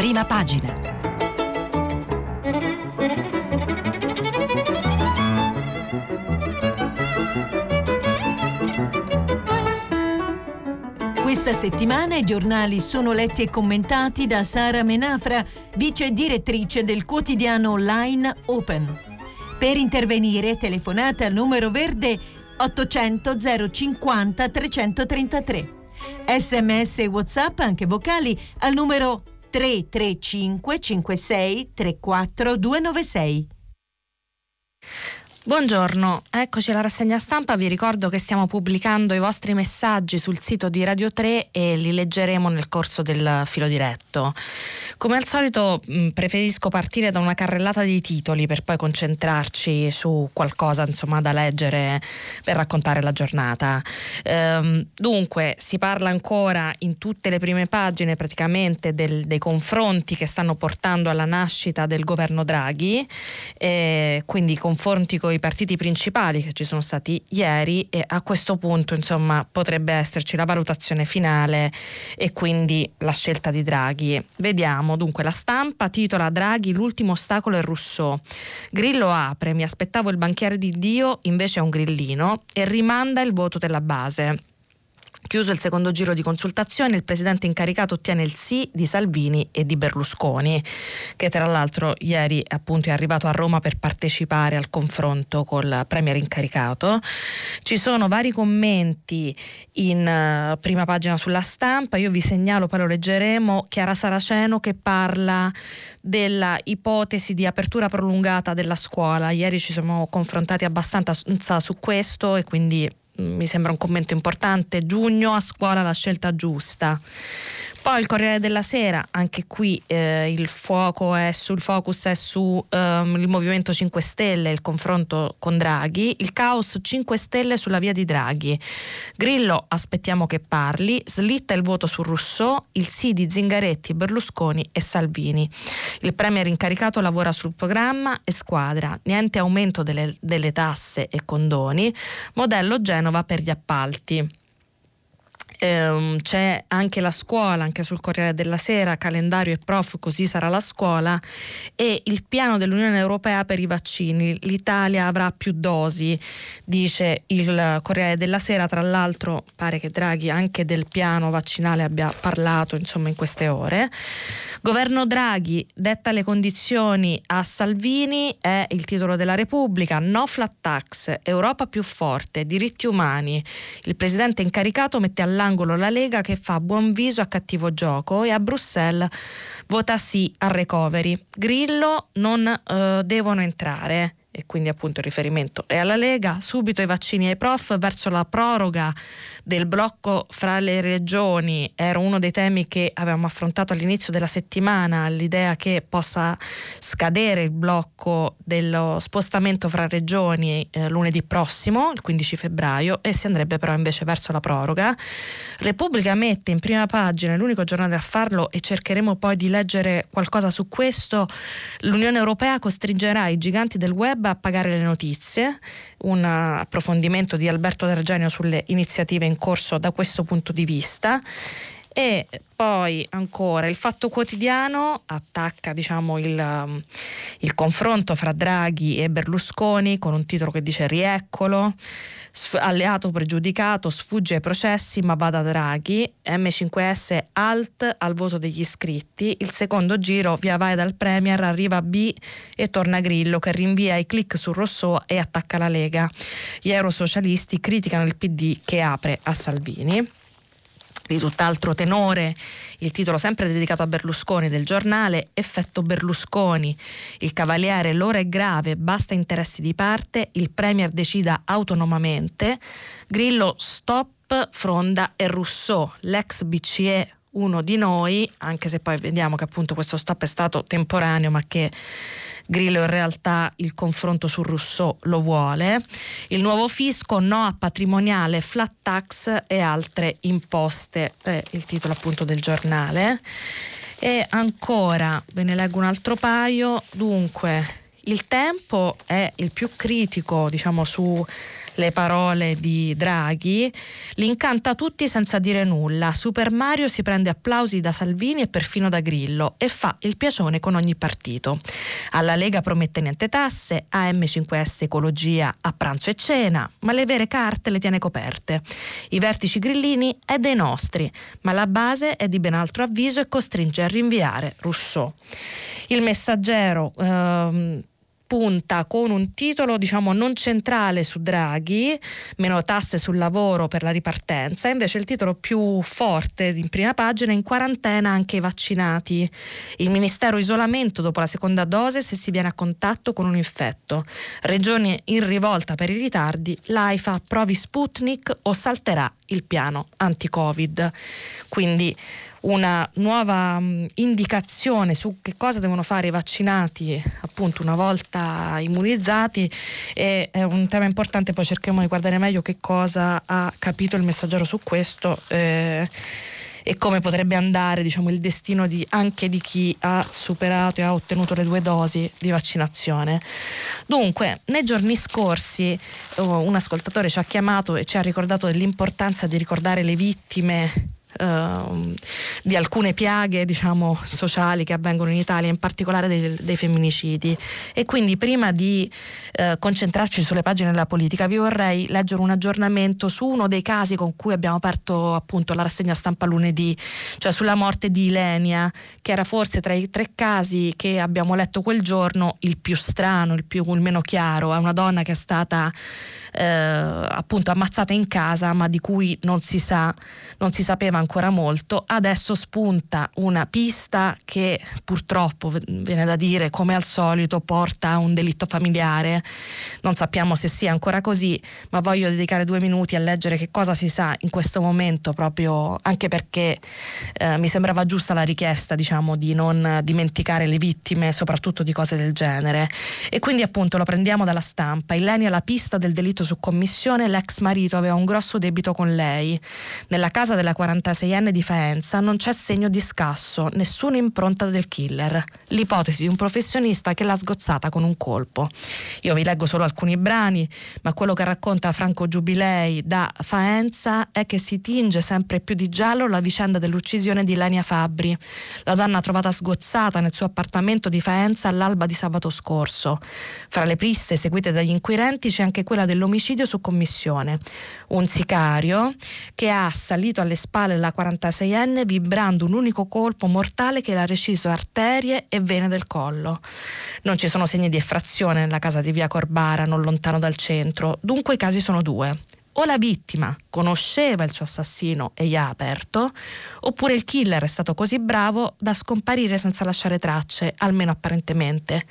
prima pagina. Questa settimana i giornali sono letti e commentati da Sara Menafra, vice direttrice del quotidiano online Open. Per intervenire telefonate al numero verde 800 050 333. Sms e WhatsApp anche vocali al numero 335 56 34 296. Buongiorno, eccoci alla rassegna stampa, vi ricordo che stiamo pubblicando i vostri messaggi sul sito di Radio 3 e li leggeremo nel corso del filo diretto. Come al solito mh, preferisco partire da una carrellata di titoli per poi concentrarci su qualcosa insomma, da leggere per raccontare la giornata. Ehm, dunque si parla ancora in tutte le prime pagine praticamente del, dei confronti che stanno portando alla nascita del governo Draghi, eh, quindi confronti con i partiti principali che ci sono stati ieri e a questo punto insomma potrebbe esserci la valutazione finale e quindi la scelta di Draghi. Vediamo dunque la stampa titola Draghi l'ultimo ostacolo è Rousseau. Grillo apre, mi aspettavo il banchiere di Dio, invece è un grillino e rimanda il voto della base. Chiuso il secondo giro di consultazione, il presidente incaricato ottiene il sì di Salvini e di Berlusconi, che tra l'altro ieri appunto è arrivato a Roma per partecipare al confronto col premier incaricato. Ci sono vari commenti in uh, prima pagina sulla stampa, io vi segnalo, poi lo leggeremo, Chiara Saraceno che parla della ipotesi di apertura prolungata della scuola. Ieri ci siamo confrontati abbastanza su questo e quindi mi sembra un commento importante, giugno a scuola la scelta giusta. Poi il Corriere della Sera, anche qui eh, il è sul focus è su um, il Movimento 5 Stelle, il confronto con Draghi, il caos 5 Stelle sulla via di Draghi. Grillo aspettiamo che parli, slitta il voto su Rousseau, il sì di Zingaretti, Berlusconi e Salvini. Il premier incaricato lavora sul programma e squadra, niente aumento delle, delle tasse e condoni, modello Genova per gli appalti ehm, c'è anche la scuola, anche sul Corriere della Sera, calendario e prof, così sarà la scuola, e il piano dell'Unione Europea per i vaccini. L'Italia avrà più dosi, dice il Corriere della Sera, tra l'altro pare che Draghi anche del piano vaccinale abbia parlato insomma, in queste ore. Governo Draghi detta le condizioni a Salvini, è il titolo della Repubblica, no flat tax, Europa più forte, diritti umani. Il presidente incaricato mette all'angolo all'angolo la Lega che fa buon viso a cattivo gioco e a Bruxelles vota sì al recovery. Grillo non eh, devono entrare e quindi appunto il riferimento è alla Lega, subito i vaccini ai prof verso la proroga del blocco fra le regioni, era uno dei temi che avevamo affrontato all'inizio della settimana, l'idea che possa scadere il blocco dello spostamento fra regioni eh, lunedì prossimo, il 15 febbraio, e si andrebbe però invece verso la proroga. Repubblica mette in prima pagina, l'unico giornale a farlo e cercheremo poi di leggere qualcosa su questo, l'Unione Europea costringerà i giganti del web a pagare le notizie, un approfondimento di Alberto D'Argenio sulle iniziative in corso da questo punto di vista e poi ancora il Fatto Quotidiano attacca diciamo, il, um, il, confronto fra Draghi e Berlusconi con un titolo che dice Rieccolo, alleato pregiudicato, sfugge ai processi ma va da Draghi, M5S alt al voto degli iscritti, il secondo giro via vai dal Premier, arriva B e torna Grillo che rinvia i click su Rousseau e attacca la Lega. Gli eurosocialisti criticano il PD che apre a Salvini di tutt'altro tenore, il titolo sempre dedicato a Berlusconi del giornale Effetto Berlusconi, il cavaliere l'ora è grave, basta interessi di parte, il Premier decida autonomamente, Grillo stop, Fronda e Rousseau, l'ex BCE uno di noi, anche se poi vediamo che appunto questo stop è stato temporaneo ma che Grillo in realtà il confronto su Rousseau lo vuole. Il nuovo fisco, no a patrimoniale, flat tax e altre imposte, è il titolo appunto del giornale. E ancora, ve ne leggo un altro paio, dunque il tempo è il più critico diciamo su le parole di Draghi, li incanta tutti senza dire nulla. Super Mario si prende applausi da Salvini e perfino da Grillo e fa il piacione con ogni partito. Alla Lega promette niente tasse, a M5S ecologia a pranzo e cena, ma le vere carte le tiene coperte. I vertici grillini è dei nostri, ma la base è di ben altro avviso e costringe a rinviare Rousseau. Il messaggero ehm, punta con un titolo diciamo non centrale su Draghi, meno tasse sul lavoro per la ripartenza, invece il titolo più forte in prima pagina in quarantena anche i vaccinati. Il Ministero isolamento dopo la seconda dose se si viene a contatto con un infetto. Regioni in rivolta per i ritardi, l'AIFA provi Sputnik o salterà il piano anti-Covid. Quindi una nuova mm, indicazione su che cosa devono fare i vaccinati appunto una volta immunizzati e è un tema importante poi cerchiamo di guardare meglio che cosa ha capito il messaggero su questo eh, e come potrebbe andare diciamo, il destino di, anche di chi ha superato e ha ottenuto le due dosi di vaccinazione. Dunque, nei giorni scorsi oh, un ascoltatore ci ha chiamato e ci ha ricordato dell'importanza di ricordare le vittime Ehm, di alcune piaghe diciamo, sociali che avvengono in Italia, in particolare dei, dei femminicidi. E quindi prima di uh, concentrarci sulle pagine della politica vi vorrei leggere un aggiornamento su uno dei casi con cui abbiamo aperto appunto la rassegna stampa lunedì, cioè sulla morte di Ilenia, che era forse tra i tre casi che abbiamo letto quel giorno il più strano, il, più, il meno chiaro. È una donna che è stata eh, appunto ammazzata in casa ma di cui non si sa, non si sapeva ancora molto. Adesso spunta una pista che purtroppo viene da dire come al solito porta a un delitto familiare. Non sappiamo se sia ancora così, ma voglio dedicare due minuti a leggere che cosa si sa in questo momento proprio anche perché eh, mi sembrava giusta la richiesta diciamo di non dimenticare le vittime soprattutto di cose del genere e quindi appunto lo prendiamo dalla stampa Ilenia la pista del delitto marito su commissione, l'ex marito aveva un grosso debito con lei. Nella casa della 46enne di Faenza non c'è segno di scasso, nessuna impronta del killer. L'ipotesi di un professionista che l'ha sgozzata con un colpo. Io vi leggo solo alcuni brani, ma quello che racconta Franco Giubilei da Faenza è che si tinge sempre più di giallo la vicenda dell'uccisione di Lenia Fabbri. La donna trovata sgozzata nel suo appartamento di Faenza all'alba di sabato scorso. Fra le piste seguite dagli inquirenti c'è anche quella dell'omicidio omicidio su commissione. Un sicario che ha assalito alle spalle la 46enne vibrando un unico colpo mortale che le ha reciso arterie e vene del collo. Non ci sono segni di effrazione nella casa di via Corbara, non lontano dal centro, dunque i casi sono due o la vittima conosceva il suo assassino e gli ha aperto, oppure il killer è stato così bravo da scomparire senza lasciare tracce, almeno apparentemente.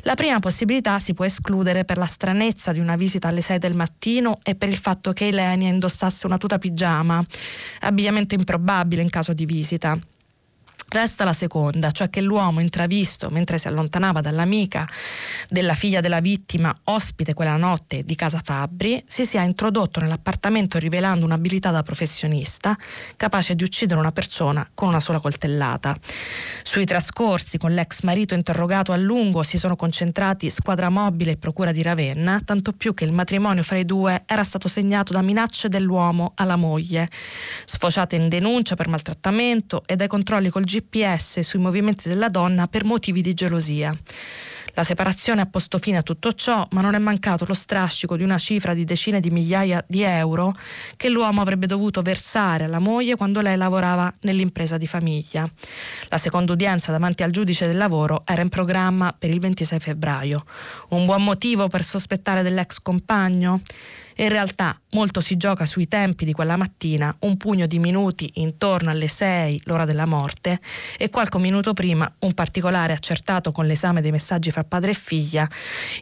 La prima possibilità si può escludere per la stranezza di una visita alle 6 del mattino e per il fatto che Elenia indossasse una tuta pigiama, abbigliamento improbabile in caso di visita. Resta la seconda, cioè che l'uomo intravisto mentre si allontanava dall'amica della figlia della vittima, ospite quella notte di casa Fabbri, si sia introdotto nell'appartamento rivelando un'abilità da professionista capace di uccidere una persona con una sola coltellata. Sui trascorsi con l'ex marito interrogato a lungo si sono concentrati squadra mobile e procura di Ravenna, tanto più che il matrimonio fra i due era stato segnato da minacce dell'uomo alla moglie, sfociate in denuncia per maltrattamento e dai controlli col GP GPS sui movimenti della donna per motivi di gelosia. La separazione ha posto fine a tutto ciò, ma non è mancato lo strascico di una cifra di decine di migliaia di euro che l'uomo avrebbe dovuto versare alla moglie quando lei lavorava nell'impresa di famiglia. La seconda udienza davanti al giudice del lavoro era in programma per il 26 febbraio. Un buon motivo per sospettare dell'ex compagno? In realtà molto si gioca sui tempi di quella mattina, un pugno di minuti intorno alle 6, l'ora della morte, e qualche minuto prima un particolare accertato con l'esame dei messaggi fra padre e figlia.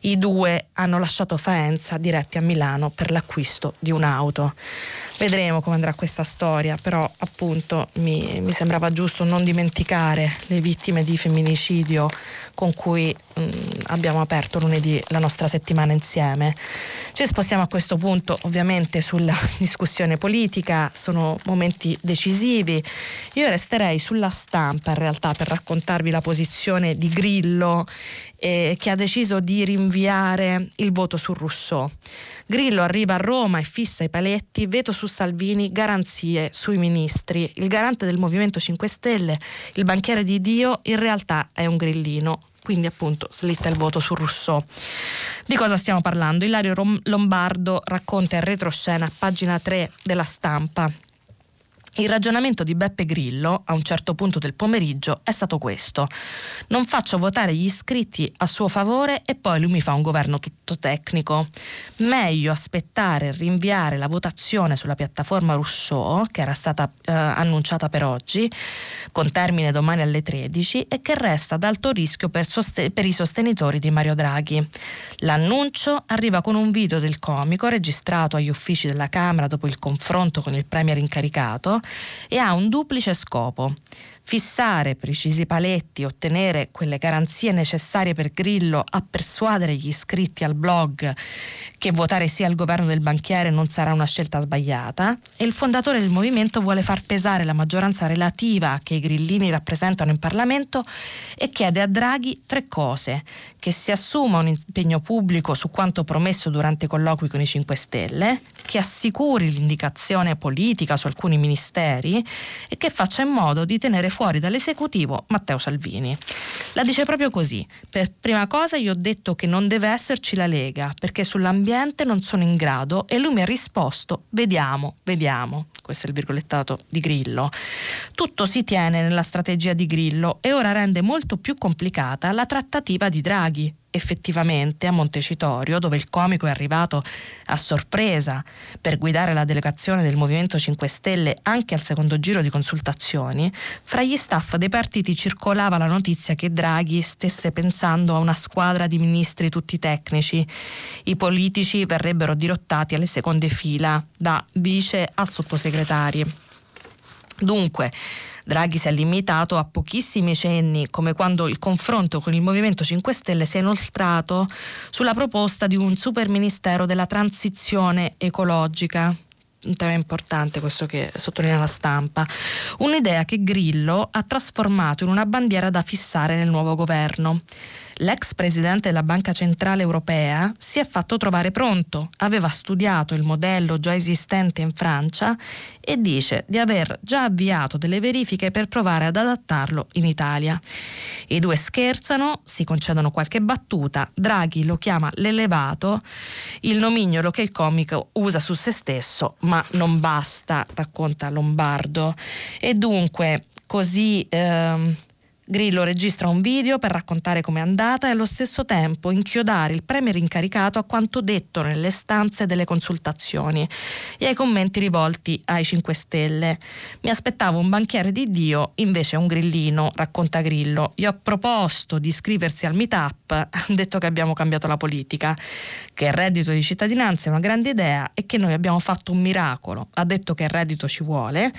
I due hanno lasciato Faenza diretti a Milano per l'acquisto di un'auto. Vedremo come andrà questa storia, però appunto mi, mi sembrava giusto non dimenticare le vittime di femminicidio con cui mh, abbiamo aperto lunedì la nostra settimana insieme. Ci spostiamo a questo punto punto ovviamente sulla discussione politica, sono momenti decisivi. Io resterei sulla stampa in realtà per raccontarvi la posizione di Grillo eh, che ha deciso di rinviare il voto su Rousseau. Grillo arriva a Roma e fissa i paletti, veto su Salvini, garanzie sui ministri. Il garante del Movimento 5 Stelle, il banchiere di Dio, in realtà è un grillino quindi appunto slitta il voto su Rousseau. Di cosa stiamo parlando? Ilario Lombardo racconta in retroscena, pagina 3 della stampa. Il ragionamento di Beppe Grillo, a un certo punto del pomeriggio, è stato questo. Non faccio votare gli iscritti a suo favore e poi lui mi fa un governo tutto tecnico. Meglio aspettare e rinviare la votazione sulla piattaforma Rousseau, che era stata eh, annunciata per oggi, con termine domani alle 13, e che resta ad alto rischio per, sost- per i sostenitori di Mario Draghi. L'annuncio arriva con un video del comico registrato agli uffici della Camera dopo il confronto con il Premier incaricato e ha un duplice scopo fissare precisi paletti, ottenere quelle garanzie necessarie per Grillo a persuadere gli iscritti al blog che votare sì al governo del banchiere non sarà una scelta sbagliata. E il fondatore del movimento vuole far pesare la maggioranza relativa che i grillini rappresentano in Parlamento e chiede a Draghi tre cose, che si assuma un impegno pubblico su quanto promesso durante i colloqui con i 5 Stelle, che assicuri l'indicazione politica su alcuni ministeri e che faccia in modo di tenere fuori dall'esecutivo Matteo Salvini. La dice proprio così. Per prima cosa io ho detto che non deve esserci la Lega perché sull'ambiente non sono in grado e lui mi ha risposto vediamo, vediamo. Questo è il virgolettato di Grillo. Tutto si tiene nella strategia di Grillo e ora rende molto più complicata la trattativa di Draghi effettivamente a Montecitorio, dove il comico è arrivato a sorpresa per guidare la delegazione del Movimento 5 Stelle anche al secondo giro di consultazioni, fra gli staff dei partiti circolava la notizia che Draghi stesse pensando a una squadra di ministri tutti tecnici. I politici verrebbero dirottati alle seconde fila, da vice a sottosegretari. Dunque, Draghi si è limitato a pochissimi cenni, come quando il confronto con il Movimento 5 Stelle si è inoltrato sulla proposta di un super ministero della transizione ecologica un tema importante questo che sottolinea la stampa, un'idea che Grillo ha trasformato in una bandiera da fissare nel nuovo governo. L'ex presidente della Banca Centrale Europea si è fatto trovare pronto, aveva studiato il modello già esistente in Francia e dice di aver già avviato delle verifiche per provare ad adattarlo in Italia. I due scherzano, si concedono qualche battuta, Draghi lo chiama l'elevato, il nomignolo che il comico usa su se stesso, ma non basta, racconta Lombardo. E dunque così... Ehm, Grillo registra un video per raccontare com'è andata e allo stesso tempo inchiodare il premier incaricato a quanto detto nelle stanze delle consultazioni e ai commenti rivolti ai 5 Stelle. Mi aspettavo un banchiere di Dio, invece un grillino, racconta Grillo. Gli ho proposto di iscriversi al meetup, detto che abbiamo cambiato la politica, che il reddito di cittadinanza è una grande idea e che noi abbiamo fatto un miracolo. Ha detto che il reddito ci vuole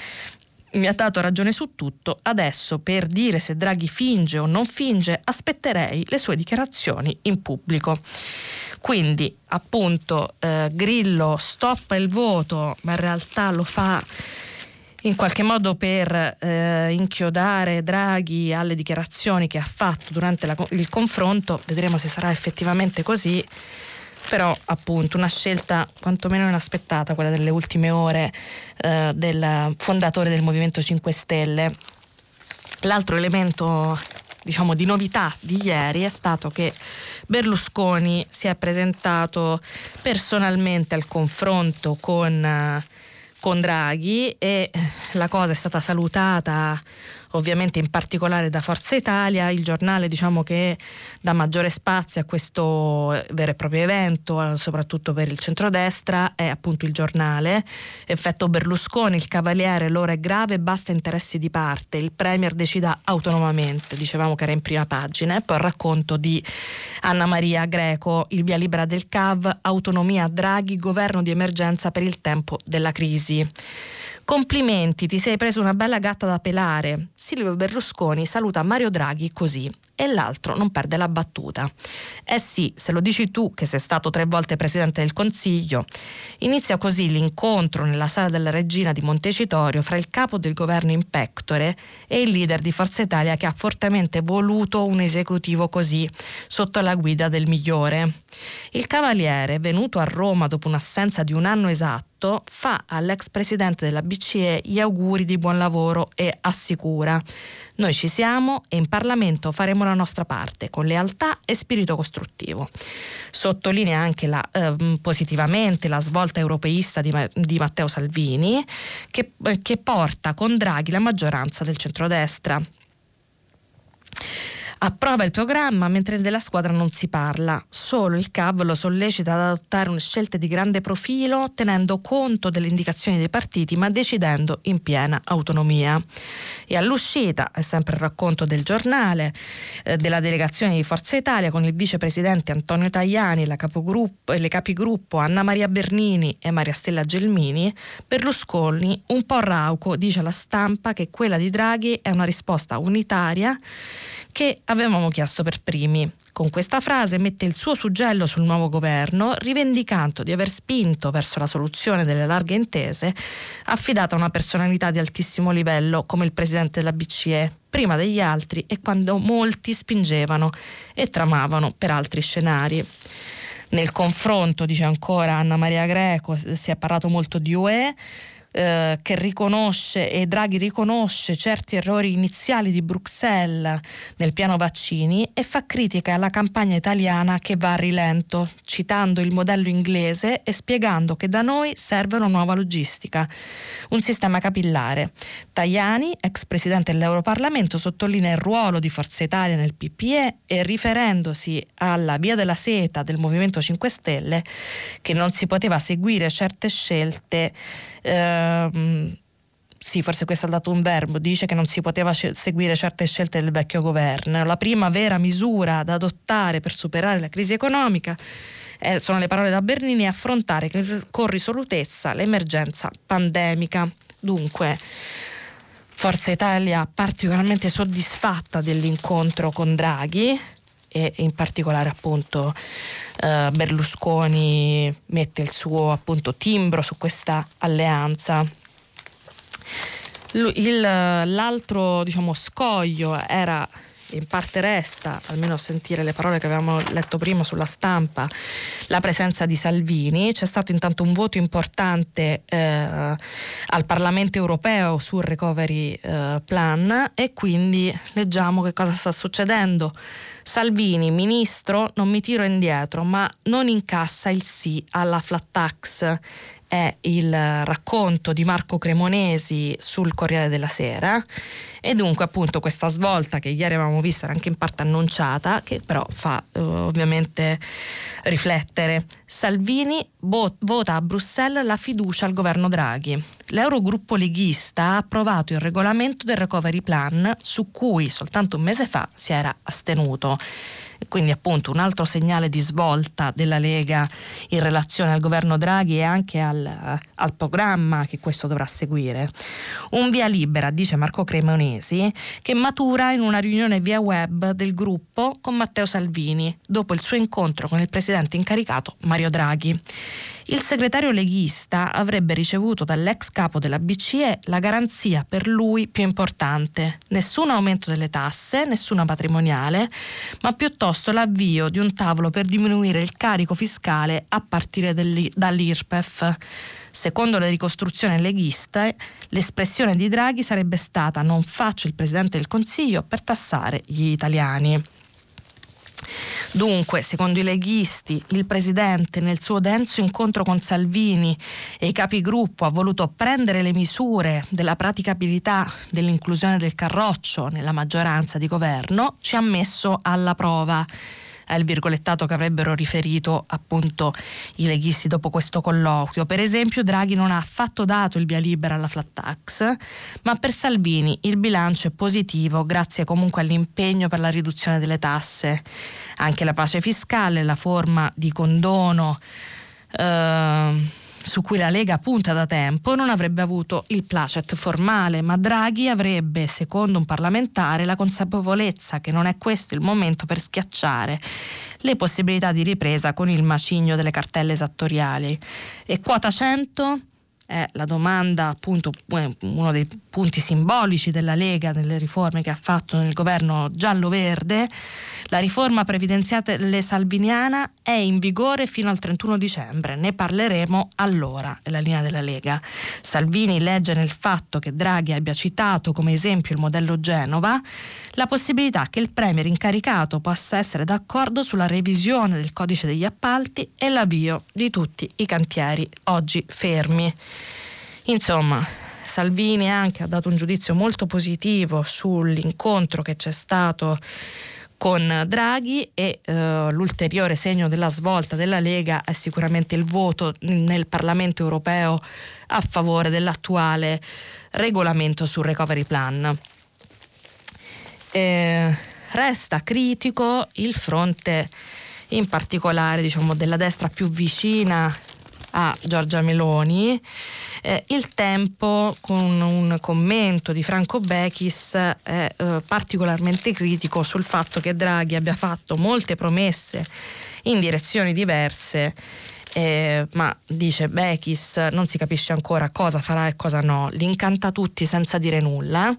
mi ha dato ragione su tutto, adesso per dire se Draghi finge o non finge aspetterei le sue dichiarazioni in pubblico. Quindi appunto eh, Grillo stoppa il voto, ma in realtà lo fa in qualche modo per eh, inchiodare Draghi alle dichiarazioni che ha fatto durante la, il confronto, vedremo se sarà effettivamente così però appunto una scelta quantomeno inaspettata, quella delle ultime ore eh, del fondatore del Movimento 5 Stelle. L'altro elemento diciamo di novità di ieri è stato che Berlusconi si è presentato personalmente al confronto con, con Draghi e la cosa è stata salutata ovviamente in particolare da Forza Italia, il giornale diciamo che dà maggiore spazio a questo vero e proprio evento, soprattutto per il centrodestra, è appunto il giornale. Effetto Berlusconi, il cavaliere, l'ora è grave, basta interessi di parte, il Premier decida autonomamente, dicevamo che era in prima pagina, e poi il racconto di Anna Maria Greco, il via libera del CAV, autonomia Draghi, governo di emergenza per il tempo della crisi. Complimenti, ti sei preso una bella gatta da pelare. Silvio Berlusconi saluta Mario Draghi così e l'altro non perde la battuta. Eh sì, se lo dici tu che sei stato tre volte Presidente del Consiglio. Inizia così l'incontro nella sala della Regina di Montecitorio fra il capo del governo in pectore e il leader di Forza Italia che ha fortemente voluto un esecutivo così, sotto la guida del migliore. Il cavaliere, venuto a Roma dopo un'assenza di un anno esatto, fa all'ex presidente della BCE gli auguri di buon lavoro e assicura noi ci siamo e in Parlamento faremo la nostra parte con lealtà e spirito costruttivo. Sottolinea anche la, eh, positivamente la svolta europeista di, di Matteo Salvini che, che porta con Draghi la maggioranza del centrodestra approva il programma mentre della squadra non si parla. Solo il CAV lo sollecita ad adottare una scelte di grande profilo tenendo conto delle indicazioni dei partiti ma decidendo in piena autonomia. E all'uscita, è sempre il racconto del giornale, eh, della delegazione di Forza Italia con il vicepresidente Antonio Tajani la e le capigruppo Anna Maria Bernini e Maria Stella Gelmini, Berlusconi un po' rauco dice alla stampa che quella di Draghi è una risposta unitaria che avevamo chiesto per primi. Con questa frase mette il suo suggello sul nuovo governo, rivendicando di aver spinto verso la soluzione delle larghe intese, affidata a una personalità di altissimo livello come il presidente della BCE, prima degli altri e quando molti spingevano e tramavano per altri scenari. Nel confronto, dice ancora Anna Maria Greco, si è parlato molto di UE, eh, che riconosce e Draghi riconosce certi errori iniziali di Bruxelles nel piano vaccini e fa critica alla campagna italiana che va a rilento, citando il modello inglese e spiegando che da noi serve una nuova logistica, un sistema capillare. Tajani, ex presidente dell'Europarlamento, sottolinea il ruolo di Forza Italia nel PPE e riferendosi alla via della seta del Movimento 5 Stelle che non si poteva seguire certe scelte ehm, sì, forse questo ha dato un verbo, dice che non si poteva seguire certe scelte del vecchio governo. La prima vera misura da adottare per superare la crisi economica eh, sono le parole da Bernini, affrontare con risolutezza l'emergenza pandemica. Dunque, Forza Italia particolarmente soddisfatta dell'incontro con Draghi e in particolare appunto eh, Berlusconi mette il suo appunto timbro su questa alleanza. Il, l'altro diciamo, scoglio era in parte resta, almeno a sentire le parole che avevamo letto prima sulla stampa, la presenza di Salvini. C'è stato intanto un voto importante eh, al Parlamento europeo sul recovery eh, plan e quindi leggiamo che cosa sta succedendo. Salvini, ministro, non mi tiro indietro, ma non incassa il sì alla flat tax è il racconto di Marco Cremonesi sul Corriere della Sera e dunque appunto questa svolta che ieri avevamo visto era anche in parte annunciata che però fa uh, ovviamente riflettere. Salvini bo- vota a Bruxelles la fiducia al governo Draghi. L'Eurogruppo leghista ha approvato il regolamento del recovery plan su cui soltanto un mese fa si era astenuto quindi appunto un altro segnale di svolta della Lega in relazione al governo Draghi e anche al, al programma che questo dovrà seguire. Un via libera, dice Marco Cremonesi, che matura in una riunione via web del gruppo con Matteo Salvini, dopo il suo incontro con il presidente incaricato Mario Draghi il segretario leghista avrebbe ricevuto dall'ex capo della BCE la garanzia per lui più importante, nessun aumento delle tasse, nessuna patrimoniale, ma piuttosto l'avvio di un tavolo per diminuire il carico fiscale a partire dall'IRPEF. Secondo le ricostruzioni leghiste, l'espressione di Draghi sarebbe stata non faccio il Presidente del Consiglio per tassare gli italiani. Dunque, secondo i leghisti, il presidente nel suo denso incontro con Salvini e i capigruppo ha voluto prendere le misure della praticabilità dell'inclusione del carroccio nella maggioranza di governo, ci ha messo alla prova il virgolettato che avrebbero riferito appunto i leghisti dopo questo colloquio. Per esempio Draghi non ha affatto dato il via libera alla flat tax, ma per Salvini il bilancio è positivo grazie comunque all'impegno per la riduzione delle tasse. Anche la pace fiscale, la forma di condono. Eh, su cui la Lega punta da tempo non avrebbe avuto il placet formale, ma Draghi avrebbe, secondo un parlamentare, la consapevolezza che non è questo il momento per schiacciare le possibilità di ripresa con il macigno delle cartelle esattoriali. E quota 100 è la domanda, appunto, uno dei punti simbolici della Lega nelle riforme che ha fatto nel governo giallo-verde. La riforma previdenziale salviniana è in vigore fino al 31 dicembre, ne parleremo allora, è la linea della Lega. Salvini legge nel fatto che Draghi abbia citato come esempio il modello Genova la possibilità che il Premier incaricato possa essere d'accordo sulla revisione del codice degli appalti e l'avvio di tutti i cantieri oggi fermi. Insomma, Salvini anche ha dato un giudizio molto positivo sull'incontro che c'è stato con Draghi e eh, l'ulteriore segno della svolta della Lega è sicuramente il voto nel Parlamento europeo a favore dell'attuale regolamento sul recovery plan. Eh, resta critico il fronte in particolare diciamo, della destra più vicina a Giorgia Meloni. Eh, il tempo, con un commento di Franco Bechis, è eh, particolarmente critico sul fatto che Draghi abbia fatto molte promesse in direzioni diverse eh, ma dice Bechis non si capisce ancora cosa farà e cosa no, li incanta tutti senza dire nulla.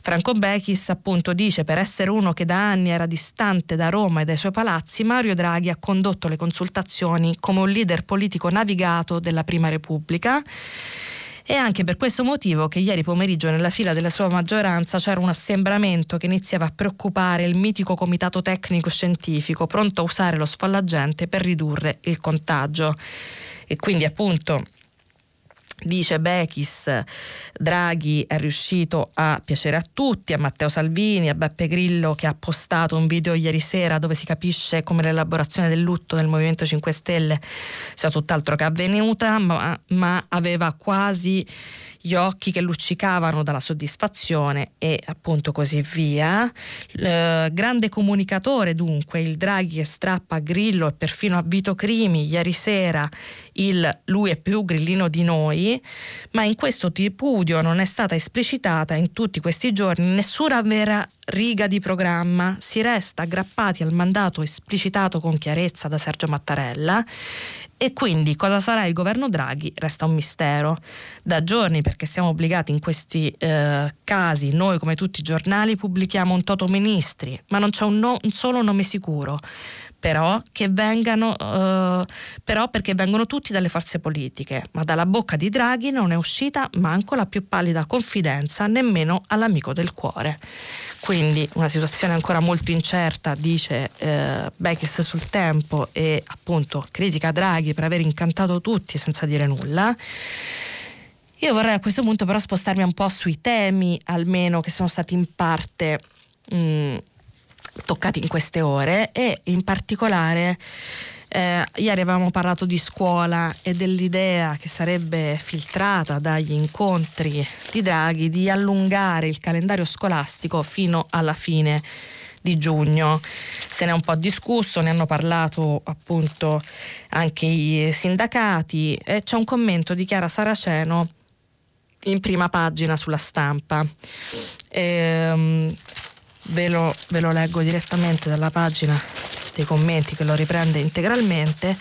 Franco Bechis appunto dice per essere uno che da anni era distante da Roma e dai suoi palazzi, Mario Draghi ha condotto le consultazioni come un leader politico navigato della Prima Repubblica è anche per questo motivo che ieri pomeriggio nella fila della sua maggioranza c'era un assembramento che iniziava a preoccupare il mitico comitato tecnico scientifico pronto a usare lo sfollagente per ridurre il contagio. E quindi appunto Dice Bechis, Draghi è riuscito a piacere a tutti, a Matteo Salvini, a Beppe Grillo che ha postato un video ieri sera dove si capisce come l'elaborazione del lutto nel Movimento 5 Stelle sia tutt'altro che avvenuta, ma, ma aveva quasi gli occhi che luccicavano dalla soddisfazione e appunto così via. Eh, grande comunicatore dunque, il Draghi strappa Grillo e perfino a Vito Crimi ieri sera il lui è più grillino di noi, ma in questo tripudio non è stata esplicitata in tutti questi giorni nessuna vera riga di programma, si resta aggrappati al mandato esplicitato con chiarezza da Sergio Mattarella e quindi cosa sarà il governo Draghi resta un mistero. Da giorni, perché siamo obbligati in questi eh, casi, noi come tutti i giornali pubblichiamo un toto ministri, ma non c'è un, no, un solo nome sicuro però, vengano, eh, però perché vengono tutti dalle forze politiche, ma dalla bocca di Draghi non è uscita manco la più pallida confidenza nemmeno all'amico del cuore. Quindi una situazione ancora molto incerta, dice eh, Bechis sul tempo e appunto critica Draghi per aver incantato tutti senza dire nulla. Io vorrei a questo punto però spostarmi un po' sui temi, almeno che sono stati in parte mh, mm, toccati in queste ore e in particolare eh, ieri avevamo parlato di scuola e dell'idea che sarebbe filtrata dagli incontri di Draghi di allungare il calendario scolastico fino alla fine di giugno. Se ne è un po' discusso, ne hanno parlato appunto anche i sindacati e c'è un commento di Chiara Saraceno in prima pagina sulla stampa. Ehm, ve lo, ve lo leggo direttamente dalla pagina dei commenti che lo riprende integralmente.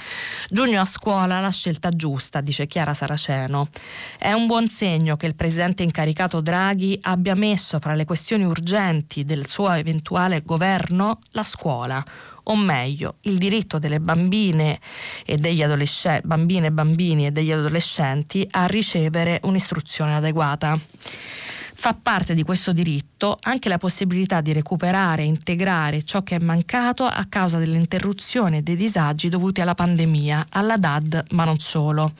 Giugno a scuola, la scelta giusta, dice Chiara Saraceno. È un buon segno che il presidente incaricato Draghi abbia messo fra le questioni urgenti del suo eventuale governo la scuola, o meglio, il diritto delle bambine e degli adolescenti, bambine bambini e degli adolescenti a ricevere un'istruzione adeguata. Fa parte di questo diritto anche la possibilità di recuperare e integrare ciò che è mancato a causa dell'interruzione dei disagi dovuti alla pandemia, alla DAD, ma non solo.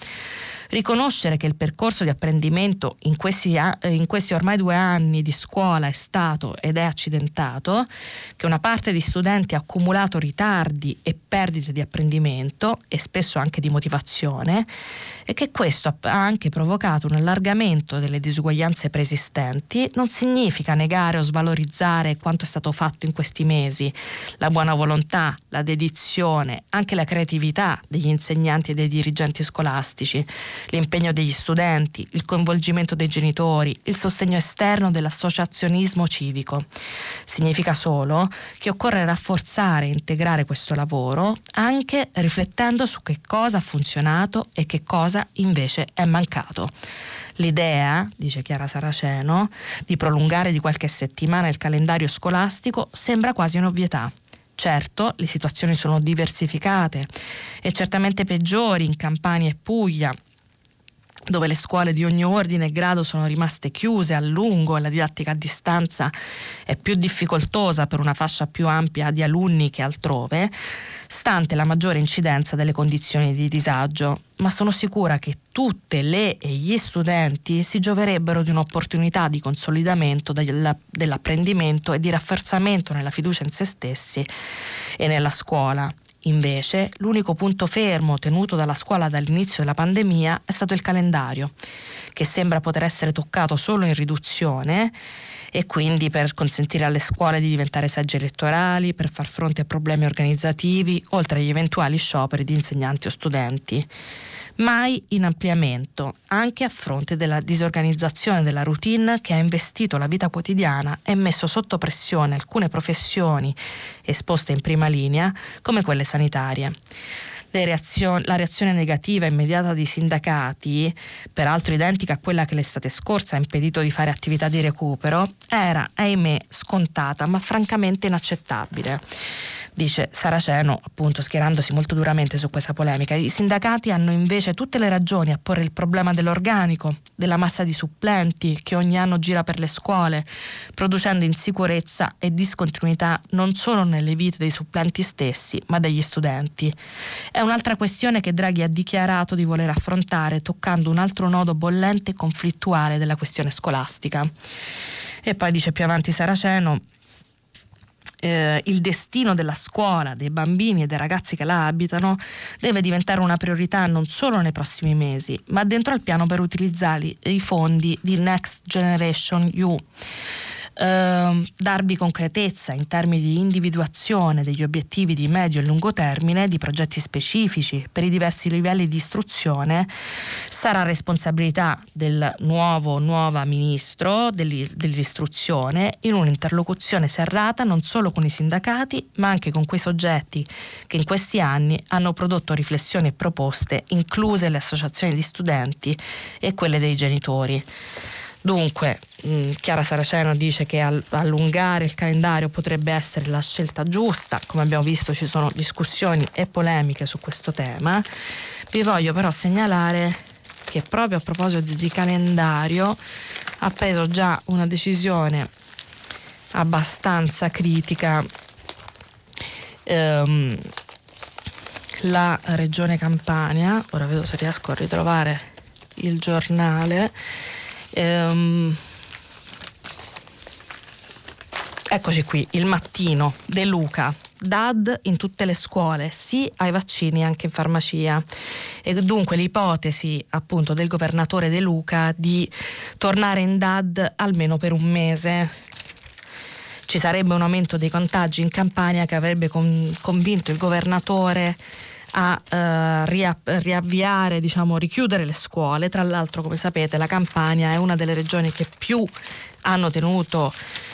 riconoscere che il percorso di apprendimento in questi, in questi ormai due anni di scuola è stato ed è accidentato, che una parte di studenti ha accumulato ritardi e perdite di apprendimento e spesso anche di motivazione e che questo ha anche provocato un allargamento delle disuguaglianze preesistenti, non significa negare o svalorizzare quanto è stato fatto in questi mesi, la buona volontà, la dedizione, anche la creatività degli insegnanti e dei dirigenti scolastici, l'impegno degli studenti, il coinvolgimento dei genitori, il sostegno esterno dell'associazionismo civico. Significa solo che occorre rafforzare e integrare questo lavoro anche riflettendo su che cosa ha funzionato e che cosa invece è mancato. L'idea, dice Chiara Saraceno, di prolungare di qualche settimana il calendario scolastico sembra quasi un'ovvietà. Certo, le situazioni sono diversificate e certamente peggiori in Campania e Puglia, dove le scuole di ogni ordine e grado sono rimaste chiuse a lungo e la didattica a distanza è più difficoltosa per una fascia più ampia di alunni che altrove, stante la maggiore incidenza delle condizioni di disagio, ma sono sicura che tutte le e gli studenti si gioverebbero di un'opportunità di consolidamento dell'apprendimento e di rafforzamento nella fiducia in se stessi e nella scuola. Invece, l'unico punto fermo tenuto dalla scuola dall'inizio della pandemia è stato il calendario, che sembra poter essere toccato solo in riduzione e quindi per consentire alle scuole di diventare seggi elettorali, per far fronte a problemi organizzativi, oltre agli eventuali scioperi di insegnanti o studenti mai in ampliamento, anche a fronte della disorganizzazione della routine che ha investito la vita quotidiana e messo sotto pressione alcune professioni esposte in prima linea, come quelle sanitarie. Reazioni, la reazione negativa immediata dei sindacati, peraltro identica a quella che l'estate scorsa ha impedito di fare attività di recupero, era, ahimè, scontata ma francamente inaccettabile dice Saraceno, appunto schierandosi molto duramente su questa polemica. I sindacati hanno invece tutte le ragioni a porre il problema dell'organico, della massa di supplenti che ogni anno gira per le scuole, producendo insicurezza e discontinuità non solo nelle vite dei supplenti stessi, ma degli studenti. È un'altra questione che Draghi ha dichiarato di voler affrontare, toccando un altro nodo bollente e conflittuale della questione scolastica. E poi dice più avanti Saraceno, eh, il destino della scuola, dei bambini e dei ragazzi che la abitano deve diventare una priorità non solo nei prossimi mesi, ma dentro al piano per utilizzare i fondi di Next Generation U eh, darvi concretezza in termini di individuazione degli obiettivi di medio e lungo termine, di progetti specifici per i diversi livelli di istruzione, sarà responsabilità del nuovo nuova ministro dell'istruzione in un'interlocuzione serrata non solo con i sindacati ma anche con quei soggetti che in questi anni hanno prodotto riflessioni e proposte, incluse le associazioni di studenti e quelle dei genitori. Dunque, mh, mm, Chiara Saraceno dice che all- allungare il calendario potrebbe essere la scelta giusta, come abbiamo visto ci sono discussioni e polemiche su questo tema. Vi voglio però segnalare che proprio a proposito di, calendario ha preso già una decisione abbastanza critica ehm, la regione Campania, ora vedo se riesco a ritrovare il giornale, Ehm, eccoci qui, il mattino, De Luca. DAD in tutte le scuole, sì ai vaccini anche in farmacia. E dunque l'ipotesi appunto del governatore De Luca di tornare in DAD almeno per un mese. Ci sarebbe un aumento dei contagi in Campania che avrebbe con, convinto il governatore a eh, riavviare, diciamo, richiudere le scuole. Tra l'altro, come sapete, la Campania è una delle regioni che più hanno tenuto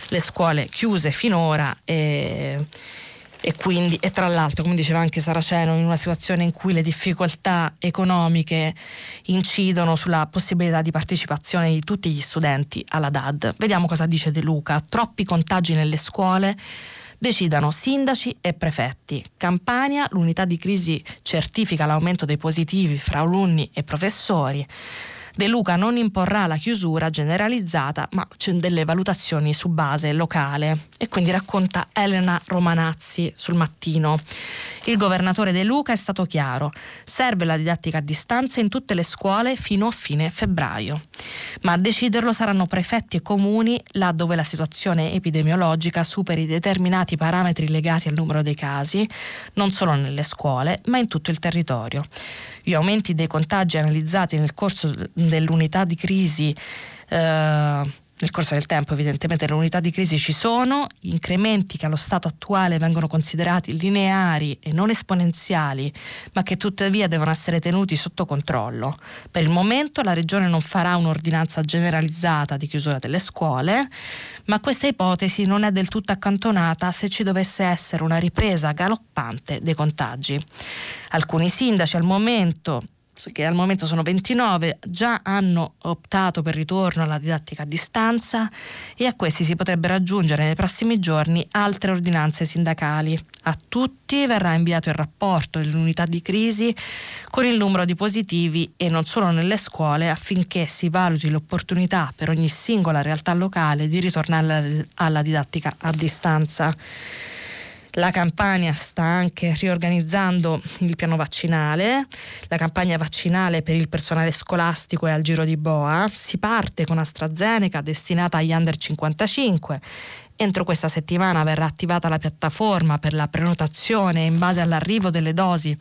le scuole chiuse finora e, e quindi, e tra l'altro, come diceva anche Saraceno, in una situazione in cui le difficoltà economiche incidono sulla possibilità di partecipazione di tutti gli studenti alla DAD. Vediamo cosa dice De Luca. Troppi contagi nelle scuole decidano sindaci e prefetti. Campania, l'unità di crisi certifica l'aumento dei positivi fra alunni e professori. De Luca non imporrà la chiusura generalizzata, ma c'è delle valutazioni su base locale. E quindi racconta Elena Romanazzi sul mattino. Il governatore De Luca è stato chiaro, serve la didattica a distanza in tutte le scuole fino a fine febbraio. Ma a deciderlo saranno prefetti e comuni là dove la situazione epidemiologica superi determinati parametri legati al numero dei casi, non solo nelle scuole, ma in tutto il territorio. Gli aumenti dei contagi analizzati nel corso dell'unità di crisi eh, nel corso del tempo evidentemente le unità di crisi ci sono, gli incrementi che allo stato attuale vengono considerati lineari e non esponenziali, ma che tuttavia devono essere tenuti sotto controllo. Per il momento la Regione non farà un'ordinanza generalizzata di chiusura delle scuole, ma questa ipotesi non è del tutto accantonata se ci dovesse essere una ripresa galoppante dei contagi. Alcuni sindaci al momento che al momento sono 29, già hanno optato per ritorno alla didattica a distanza e a questi si potrebbero aggiungere nei prossimi giorni altre ordinanze sindacali. A tutti verrà inviato il rapporto dell'unità di crisi con il numero di positivi e non solo nelle scuole affinché si valuti l'opportunità per ogni singola realtà locale di ritornare alla didattica a distanza. La Campania sta anche riorganizzando il piano vaccinale, la campagna vaccinale per il personale scolastico e al giro di boa. Si parte con AstraZeneca destinata agli under 55 Entro questa settimana verrà attivata la piattaforma per la prenotazione in base all'arrivo delle dosi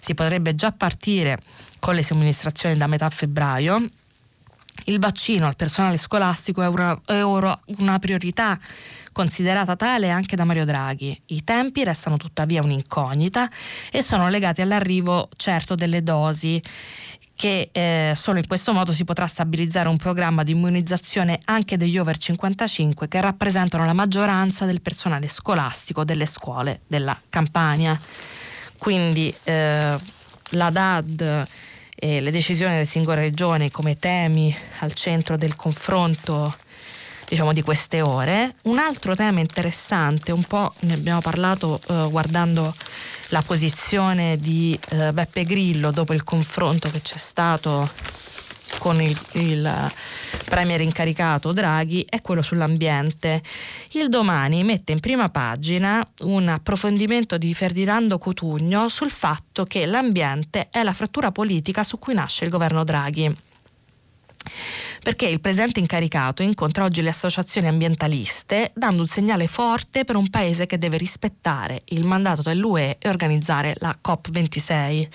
si potrebbe già partire con le somministrazioni da metà febbraio. Il vaccino al personale scolastico è una, è una priorità considerata tale anche da Mario Draghi. I tempi restano tuttavia un'incognita e sono legati all'arrivo certo delle dosi che eh, solo in questo modo si potrà stabilizzare un programma di immunizzazione anche degli over 55 che rappresentano la maggioranza del personale scolastico delle scuole della Campania. Quindi eh, la DAD e le decisioni delle singole regioni come temi al centro del confronto diciamo, di queste ore. Un altro tema interessante, un po' ne abbiamo parlato eh, guardando la posizione di eh, Beppe Grillo dopo il confronto che c'è stato con il, il, premier incaricato Draghi è quello sull'ambiente. Il domani mette in prima pagina un approfondimento di Ferdinando Cotugno sul fatto che l'ambiente è la frattura politica su cui nasce il governo Draghi perché il presidente incaricato incontra oggi le associazioni ambientaliste dando un segnale forte per un paese che deve rispettare il mandato dell'UE e organizzare la COP26.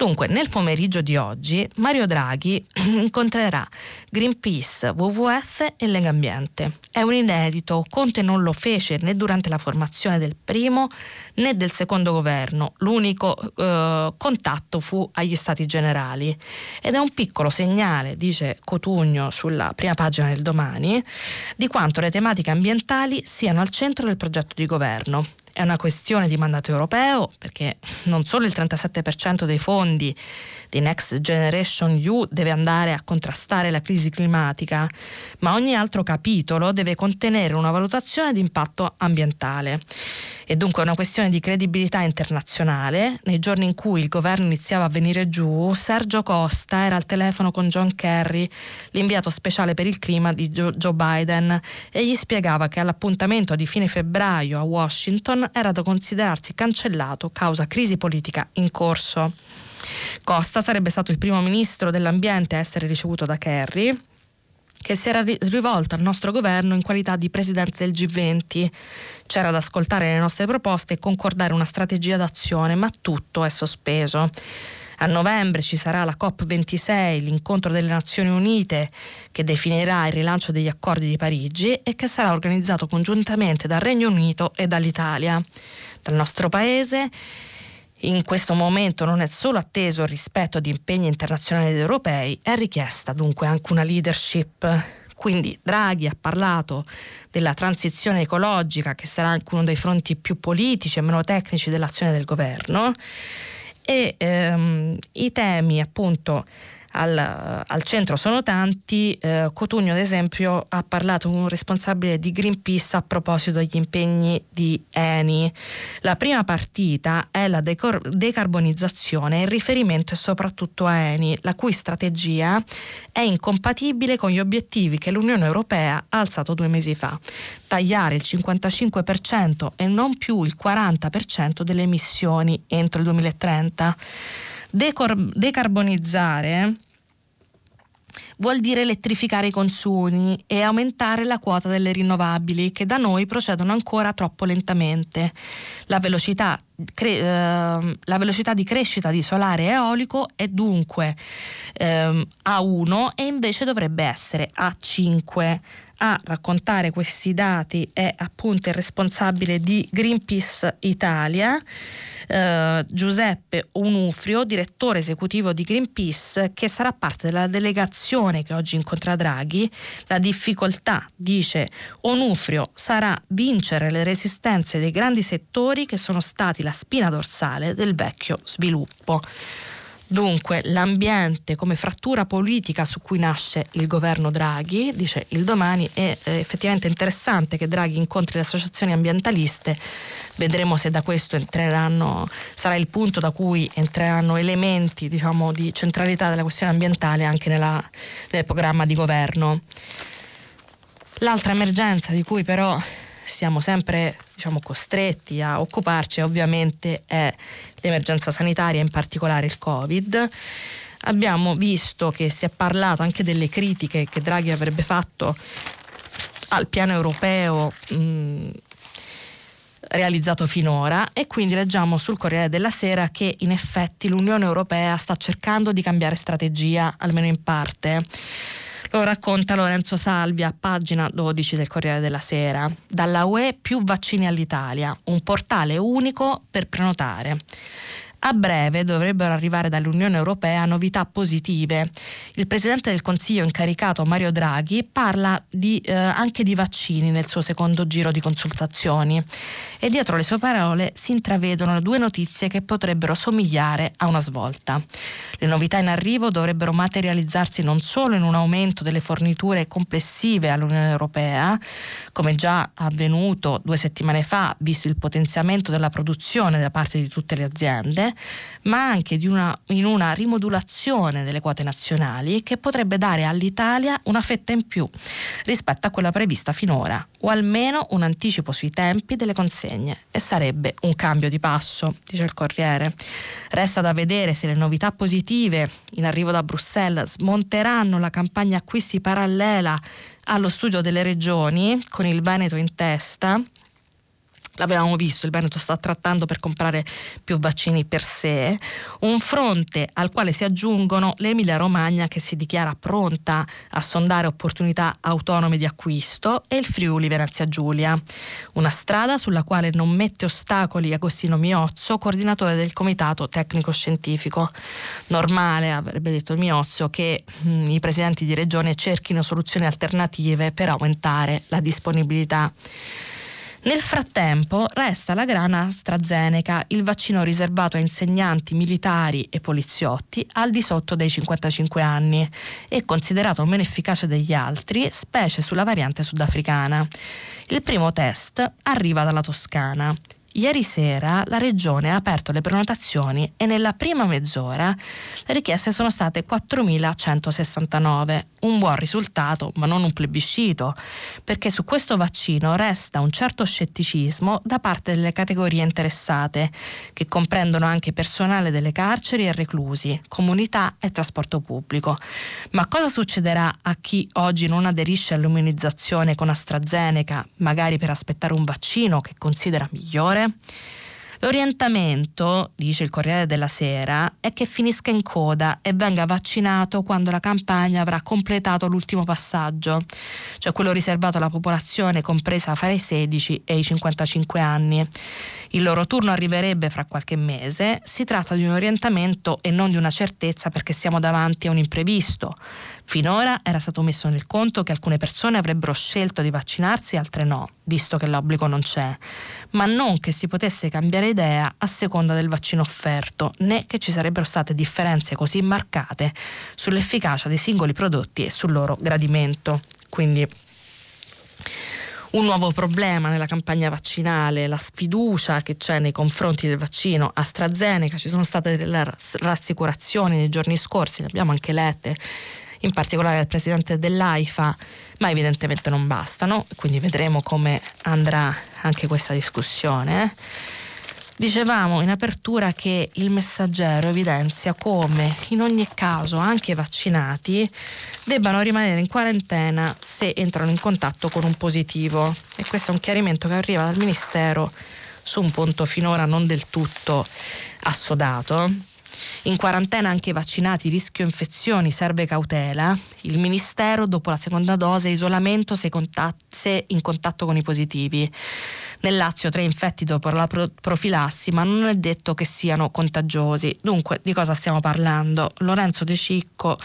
Dunque, nel pomeriggio di oggi Mario Draghi incontrerà Greenpeace, WWF e Legambiente. È un inedito, Conte non lo fece né durante la formazione del primo né del secondo governo, l'unico eh, contatto fu agli stati generali. Ed è un piccolo segnale, dice Cotugno sulla prima pagina del domani, di quanto le tematiche ambientali siano al centro del progetto di governo è una questione di mandato europeo perché non solo il 37% dei fondi di Next Generation EU deve andare a contrastare la crisi climatica, ma ogni altro capitolo deve contenere una valutazione di impatto ambientale. E dunque è una questione di credibilità internazionale. Nei giorni in cui il governo iniziava a venire giù, Sergio Costa era al telefono con John Kerry, l'inviato speciale per il clima di Joe Biden, e gli spiegava che all'appuntamento di fine febbraio a Washington era da considerarsi cancellato causa crisi politica in corso. Costa sarebbe stato il primo ministro dell'ambiente a essere ricevuto da Kerry che si era rivolto al nostro governo in qualità di presidente del G20. C'era da ascoltare le nostre proposte e concordare una strategia d'azione, ma tutto è sospeso. A novembre ci sarà la COP26, l'incontro delle Nazioni Unite che definirà il rilancio degli accordi di Parigi e che sarà organizzato congiuntamente dal Regno Unito e dall'Italia. Dal nostro paese in questo momento non è solo atteso il rispetto di impegni internazionali ed europei, è richiesta dunque anche una leadership. Quindi Draghi ha parlato della transizione ecologica, che sarà anche uno dei fronti più politici e meno tecnici dell'azione del governo, e ehm, i temi appunto al, al centro sono tanti. Eh, Cotugno, ad esempio, ha parlato con un responsabile di Greenpeace a proposito degli impegni di Eni. La prima partita è la decor- decarbonizzazione, il riferimento è soprattutto a Eni, la cui strategia è incompatibile con gli obiettivi che l'Unione Europea ha alzato due mesi fa. Tagliare il 55% e non più il 40% delle emissioni entro il 2030. Decor- decarbonizzare vuol dire elettrificare i consumi e aumentare la quota delle rinnovabili che da noi procedono ancora troppo lentamente. La velocità, cre- eh, la velocità di crescita di solare e eolico è dunque eh, A1 e invece dovrebbe essere A5. A raccontare questi dati è appunto il responsabile di Greenpeace Italia eh, Giuseppe Onufrio, direttore esecutivo di Greenpeace, che sarà parte della delegazione che oggi incontra Draghi. La difficoltà, dice Onufrio, sarà vincere le resistenze dei grandi settori che sono stati la spina dorsale del vecchio sviluppo. Dunque l'ambiente come frattura politica su cui nasce il governo Draghi, dice il domani, è eh, effettivamente interessante che Draghi incontri le associazioni ambientaliste, vedremo se da questo entreranno, sarà il punto da cui entreranno elementi diciamo, di centralità della questione ambientale anche nella, nel programma di governo. L'altra emergenza di cui però siamo sempre diciamo, costretti a occuparci ovviamente è l'emergenza sanitaria, in particolare il Covid. Abbiamo visto che si è parlato anche delle critiche che Draghi avrebbe fatto al piano europeo mh, realizzato finora e quindi leggiamo sul Corriere della Sera che in effetti l'Unione Europea sta cercando di cambiare strategia, almeno in parte. Lo racconta Lorenzo Salvia, pagina 12 del Corriere della Sera. Dalla UE più vaccini all'Italia, un portale unico per prenotare. A breve dovrebbero arrivare dall'Unione Europea novità positive. Il Presidente del Consiglio incaricato Mario Draghi parla di, eh, anche di vaccini nel suo secondo giro di consultazioni e dietro le sue parole si intravedono due notizie che potrebbero somigliare a una svolta. Le novità in arrivo dovrebbero materializzarsi non solo in un aumento delle forniture complessive all'Unione Europea, come già avvenuto due settimane fa, visto il potenziamento della produzione da parte di tutte le aziende, ma anche una, in una rimodulazione delle quote nazionali che potrebbe dare all'Italia una fetta in più rispetto a quella prevista finora, o almeno un anticipo sui tempi delle consegne. E sarebbe un cambio di passo, dice il Corriere. Resta da vedere se le novità positive in arrivo da Bruxelles smonteranno la campagna acquisti parallela allo studio delle regioni, con il Veneto in testa, l'avevamo visto, il Veneto sta trattando per comprare più vaccini per sé, un fronte al quale si aggiungono l'Emilia Romagna che si dichiara pronta a sondare opportunità autonome di acquisto e il Friuli Venezia Giulia, una strada sulla quale non mette ostacoli Agostino Miozzo, coordinatore del comitato tecnico scientifico. Normale, avrebbe detto Miozzo, che mh, mm, i presidenti di regione cerchino soluzioni alternative per aumentare la disponibilità. Nel frattempo resta la grana AstraZeneca, il vaccino riservato a insegnanti, militari e poliziotti al di sotto dei 55 anni e considerato meno efficace degli altri, specie sulla variante sudafricana. Il primo test arriva dalla Toscana. Ieri sera la Regione ha aperto le prenotazioni e nella prima mezz'ora le richieste sono state 4.169, un buon risultato ma non un plebiscito, perché su questo vaccino resta un certo scetticismo da parte delle categorie interessate, che comprendono anche personale delle carceri e reclusi, comunità e trasporto pubblico. Ma cosa succederà a chi oggi non aderisce all'immunizzazione con AstraZeneca, magari per aspettare un vaccino che considera migliore? Fare? L'orientamento, dice il Corriere della Sera, è che finisca in coda e venga vaccinato quando la campagna avrà completato l'ultimo passaggio, cioè quello riservato alla popolazione compresa fra i 16 e i 55 anni. Il loro turno arriverebbe fra qualche mese. Si tratta di un orientamento e non di una certezza perché siamo davanti a un imprevisto. Finora era stato messo nel conto che alcune persone avrebbero scelto di vaccinarsi e altre no, visto che l'obbligo non c'è, ma non che si potesse cambiare idea a seconda del vaccino offerto, né che ci sarebbero state differenze così marcate sull'efficacia dei singoli prodotti e sul loro gradimento. Quindi un nuovo problema nella campagna vaccinale, la sfiducia che c'è nei confronti del vaccino AstraZeneca, ci sono state delle rassicurazioni nei giorni scorsi, le abbiamo anche lette, in particolare del presidente dell'AIFA, ma evidentemente non bastano, quindi vedremo come andrà anche questa discussione. Dicevamo in apertura che il messaggero evidenzia come in ogni caso anche i vaccinati debbano rimanere in quarantena se entrano in contatto con un positivo e questo è un chiarimento che arriva dal Ministero su un punto finora non del tutto assodato. In quarantena anche i vaccinati, rischio infezioni, serve cautela. Il Ministero dopo la seconda dose isolamento se, se in contatto con i positivi. Nel Lazio tre infetti dopo la profilassi, ma non è detto che siano contagiosi. Dunque, di cosa stiamo parlando? Lorenzo De Cicco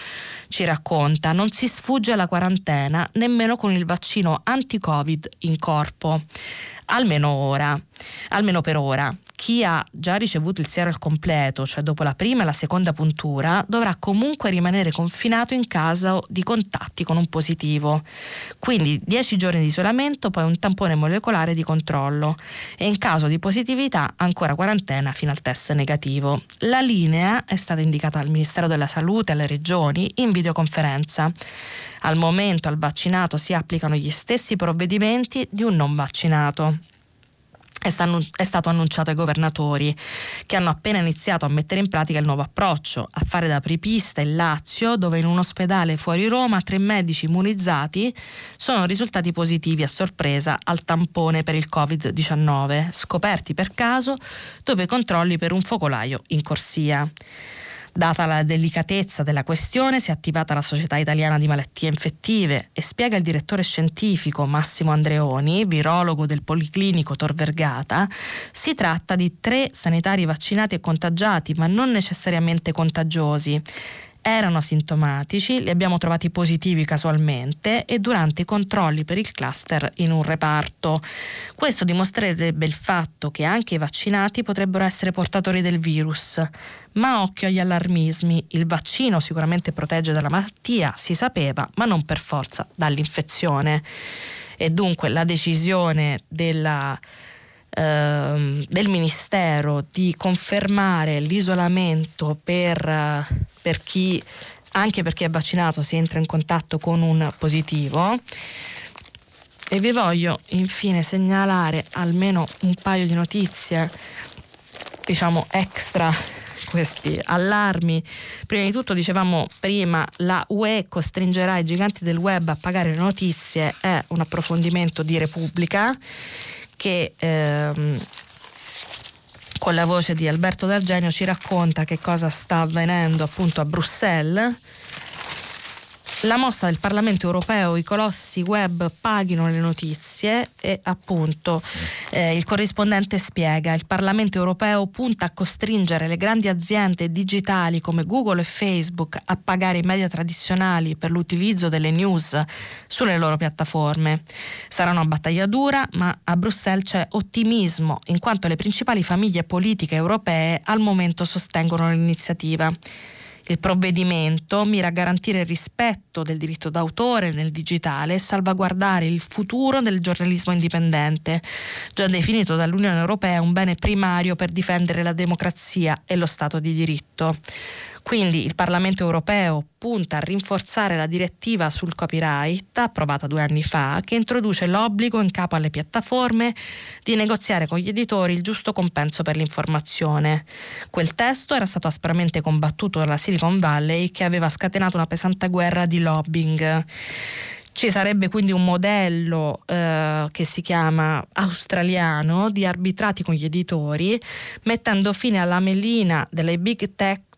ci racconta: non si sfugge alla quarantena nemmeno con il vaccino anti-Covid in corpo. Almeno ora, almeno per ora chi ha già ricevuto il siero al completo, cioè dopo la prima e la seconda puntura, dovrà comunque rimanere confinato in caso di contatti con un positivo. Quindi 10 giorni di isolamento, poi un tampone molecolare di controllo e in caso di positività ancora quarantena fino al test negativo. La linea è stata indicata al Ministero della Salute e alle regioni in videoconferenza. Al momento al vaccinato si applicano gli stessi provvedimenti di un non vaccinato è stato annunciato ai governatori che hanno appena iniziato a mettere in pratica il nuovo approccio, a fare da apripista in Lazio, dove in un ospedale fuori Roma tre medici immunizzati sono risultati positivi a sorpresa al tampone per il Covid-19, scoperti per caso dopo i controlli per un focolaio in corsia. Data la delicatezza della questione, si è attivata la Società Italiana di Malattie Infettive e spiega il direttore scientifico Massimo Andreoni, virologo del Policlinico Tor Vergata, si tratta di tre sanitari vaccinati e contagiati, ma non necessariamente contagiosi erano asintomatici, li abbiamo trovati positivi casualmente e durante i controlli per il cluster in un reparto. Questo dimostrerebbe il fatto che anche i vaccinati potrebbero essere portatori del virus. Ma occhio agli allarmismi, il vaccino sicuramente protegge dalla malattia, si sapeva, ma non per forza dall'infezione. E dunque la decisione della ehm, del Ministero di confermare l'isolamento per, per chi, anche per chi è vaccinato, si entra in contatto con un positivo. E vi voglio infine segnalare almeno un paio di notizie, diciamo extra questi allarmi. Prima di tutto dicevamo prima la UE costringerà i giganti del web a pagare le notizie, è un approfondimento di Repubblica che ehm, con la voce di Alberto D'Argenio ci racconta che cosa sta avvenendo appunto a Bruxelles la mossa del Parlamento europeo, i colossi web paghino le notizie e appunto eh, il corrispondente spiega, il Parlamento europeo punta a costringere le grandi aziende digitali come Google e Facebook a pagare i media tradizionali per l'utilizzo delle news sulle loro piattaforme. Sarà una battaglia dura, ma a Bruxelles c'è ottimismo in quanto le principali famiglie politiche europee al momento sostengono l'iniziativa. Il provvedimento mira a garantire il rispetto del diritto d'autore nel digitale e salvaguardare il futuro del giornalismo indipendente, già definito dall'Unione Europea un bene primario per difendere la democrazia e lo Stato di diritto. Quindi il Parlamento europeo punta a rinforzare la direttiva sul copyright approvata due anni fa, che introduce l'obbligo in capo alle piattaforme di negoziare con gli editori il giusto compenso per l'informazione. Quel testo era stato aspramente combattuto dalla Silicon Valley che aveva scatenato una pesante guerra di lobbying. Ci sarebbe quindi un modello eh, che si chiama australiano di arbitrati con gli editori, mettendo fine alla melina delle big tech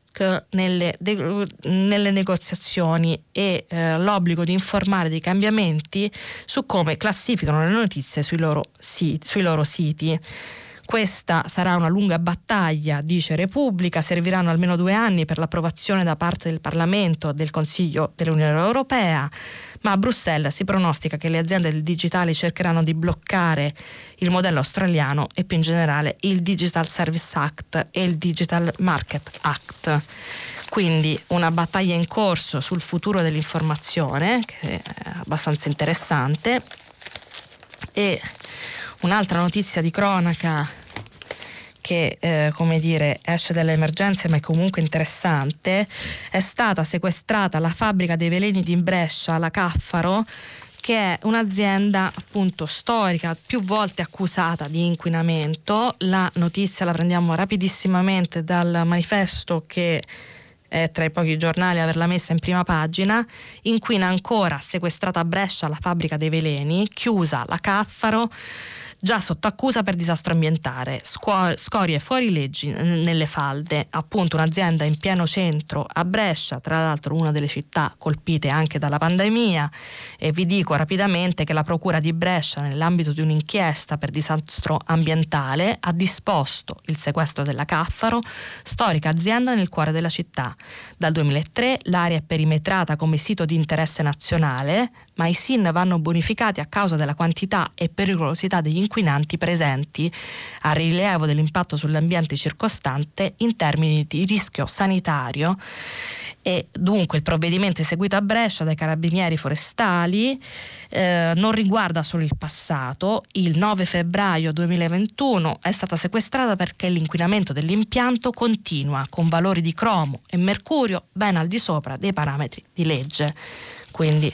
nelle, de, nelle negoziazioni e eh, l'obbligo di informare dei cambiamenti su come classificano le notizie sui loro, sui loro siti. Questa sarà una lunga battaglia, dice Repubblica, serviranno almeno due anni per l'approvazione da parte del Parlamento del Consiglio dell'Unione Europea, ma a Bruxelles si pronostica che le aziende del digitale cercheranno di bloccare il modello australiano e più in generale il Digital Service Act e il Digital Market Act. Quindi una battaglia in corso sul futuro dell'informazione, che è abbastanza interessante. E un'altra notizia di cronaca che eh, come dire, esce dalle emergenze ma è comunque interessante, è stata sequestrata la fabbrica dei veleni di Brescia, la Caffaro, che è un'azienda appunto storica, più volte accusata di inquinamento. La notizia la prendiamo rapidissimamente dal manifesto che è tra i pochi giornali a averla messa in prima pagina, inquina ancora sequestrata a Brescia la fabbrica dei veleni, chiusa la Caffaro già sotto accusa per disastro ambientale, scorie fuori leggi nelle falde, appunto un'azienda in pieno centro a Brescia, tra l'altro una delle città colpite anche dalla pandemia e vi dico rapidamente che la Procura di Brescia nell'ambito di un'inchiesta per disastro ambientale ha disposto il sequestro della Caffaro, storica azienda nel cuore della città. Dal 2003 l'area è perimetrata come sito di interesse nazionale, ma i SIN vanno bonificati a causa della quantità e pericolosità degli inquinanti presenti, a rilievo dell'impatto sull'ambiente circostante in termini di rischio sanitario e dunque il provvedimento eseguito a Brescia dai carabinieri forestali eh, non riguarda solo il passato. Il 9 febbraio 2021 è stata sequestrata perché l'inquinamento dell'impianto continua con valori di cromo e mercurio ben al di sopra dei parametri di legge quindi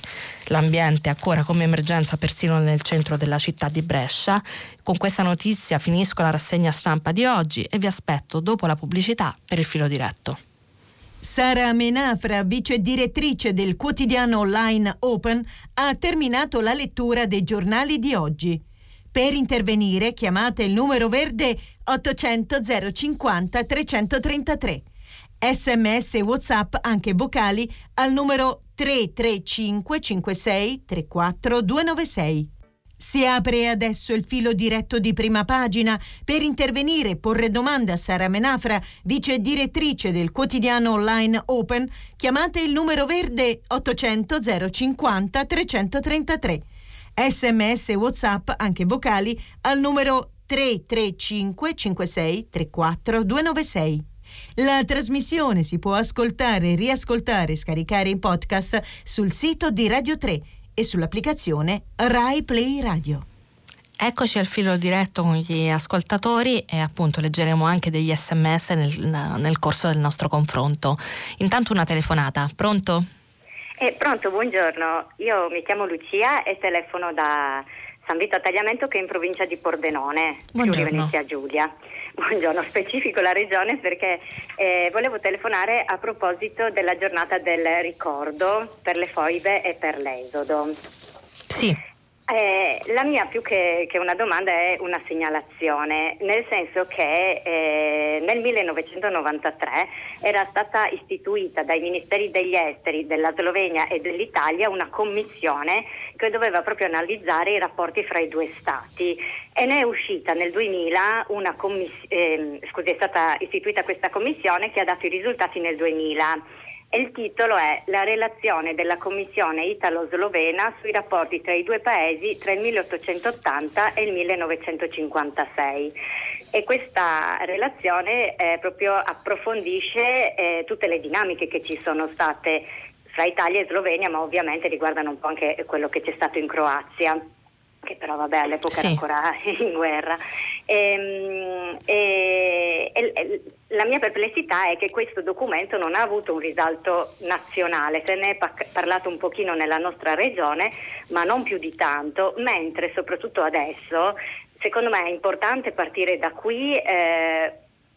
l'ambiente ancora come emergenza persino nel centro della città di Brescia. Con questa notizia finisco la rassegna stampa di oggi e vi aspetto dopo la pubblicità per il filo diretto. Sara Menafra, vice direttrice del quotidiano online Open, ha terminato la lettura dei giornali di oggi. Per intervenire chiamate il numero verde 800 050 333. Sms e WhatsApp anche vocali al numero 335 56 34 296. Si apre adesso il filo diretto di prima pagina per intervenire e porre domande a Sara Menafra, vice direttrice del quotidiano online Open. Chiamate il numero verde 800 050 333. Sms e WhatsApp anche vocali al numero 335 56 34 296. La trasmissione si può ascoltare, riascoltare e scaricare in podcast sul sito di Radio 3 e sull'applicazione Rai Play Radio. Eccoci al filo diretto con gli ascoltatori e appunto leggeremo anche degli sms nel, nel corso del nostro confronto. Intanto una telefonata, pronto? Eh, pronto, buongiorno. Io mi chiamo Lucia e telefono da San Vito a Tagliamento che è in provincia di Pordenone, buongiorno. Venezia Giulia. Buongiorno, specifico la regione perché eh, volevo telefonare a proposito della giornata del ricordo per le foibe e per l'esodo. Sì. Eh, la mia più che, che, una domanda è una segnalazione, nel senso che eh, nel 1993 era stata istituita dai ministeri degli esteri della Slovenia e dell'Italia una commissione che doveva proprio analizzare i rapporti fra i due stati. E ne è uscita nel 2000 una commissione, eh, scusi, è stata istituita questa commissione che ha dato i risultati nel 2000 e il titolo è La relazione della Commissione italo-slovena sui rapporti tra i due paesi tra il 1880 e il 1956 e questa relazione eh, proprio approfondisce eh, tutte le dinamiche che ci sono state fra Italia e Slovenia, ma ovviamente riguardano un po' anche quello che c'è stato in Croazia che però vabbè all'epoca sì. era ancora in guerra. Ehm, e, e, e, la mia perplessità è che questo documento non ha avuto un risalto nazionale, se ne è parlato un pochino nella nostra regione, ma non più di tanto, mentre soprattutto adesso secondo me è importante partire da qui eh,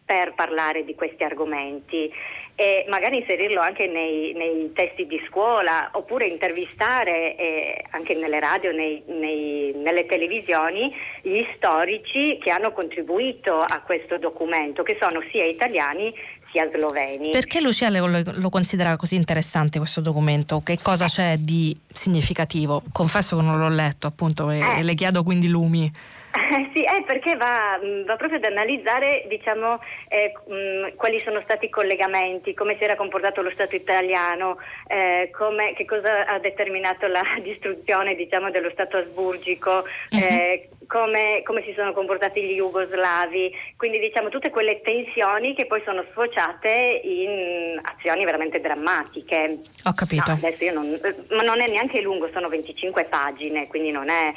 per parlare di questi argomenti e magari inserirlo anche nei, nei testi di scuola oppure intervistare eh, anche nelle radio, nei, nei, nelle televisioni gli storici che hanno contribuito a questo documento, che sono sia italiani sia sloveni. Perché Lucia lo, lo considera così interessante questo documento? Che cosa c'è di significativo? Confesso che non l'ho letto appunto e, eh. le chiedo quindi lumi. Eh, sì, è perché va, mm, va, proprio ad analizzare diciamo, eh, mh, mm, quali sono stati i collegamenti, come si era comportato lo Stato italiano, eh, come, che cosa ha determinato la distruzione diciamo, dello Stato asburgico, uh-huh. come, come, si sono comportati gli jugoslavi, quindi diciamo, tutte quelle tensioni che poi sono sfociate in azioni veramente drammatiche. Ho capito. No, adesso io non, ma non è neanche lungo, sono 25 pagine, quindi non è...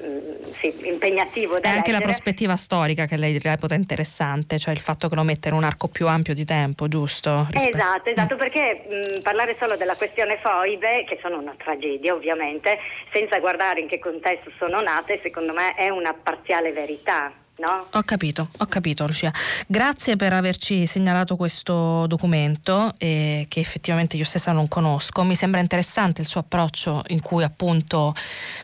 Ehm, sì, impegnativo. Da è anche leggere. la prospettiva storica che lei reputa interessante, cioè il fatto che lo metta in un arco più ampio di tempo, giusto? Rispe- esatto, esatto, mm. perché mh, parlare solo della questione foibe, che sono una tragedia ovviamente, senza guardare in che contesto sono nate, secondo me è una parziale verità. No? Ho capito, ho capito Lucia. Grazie per averci segnalato questo documento eh, che effettivamente io stessa non conosco. Mi sembra interessante il suo approccio in cui appunto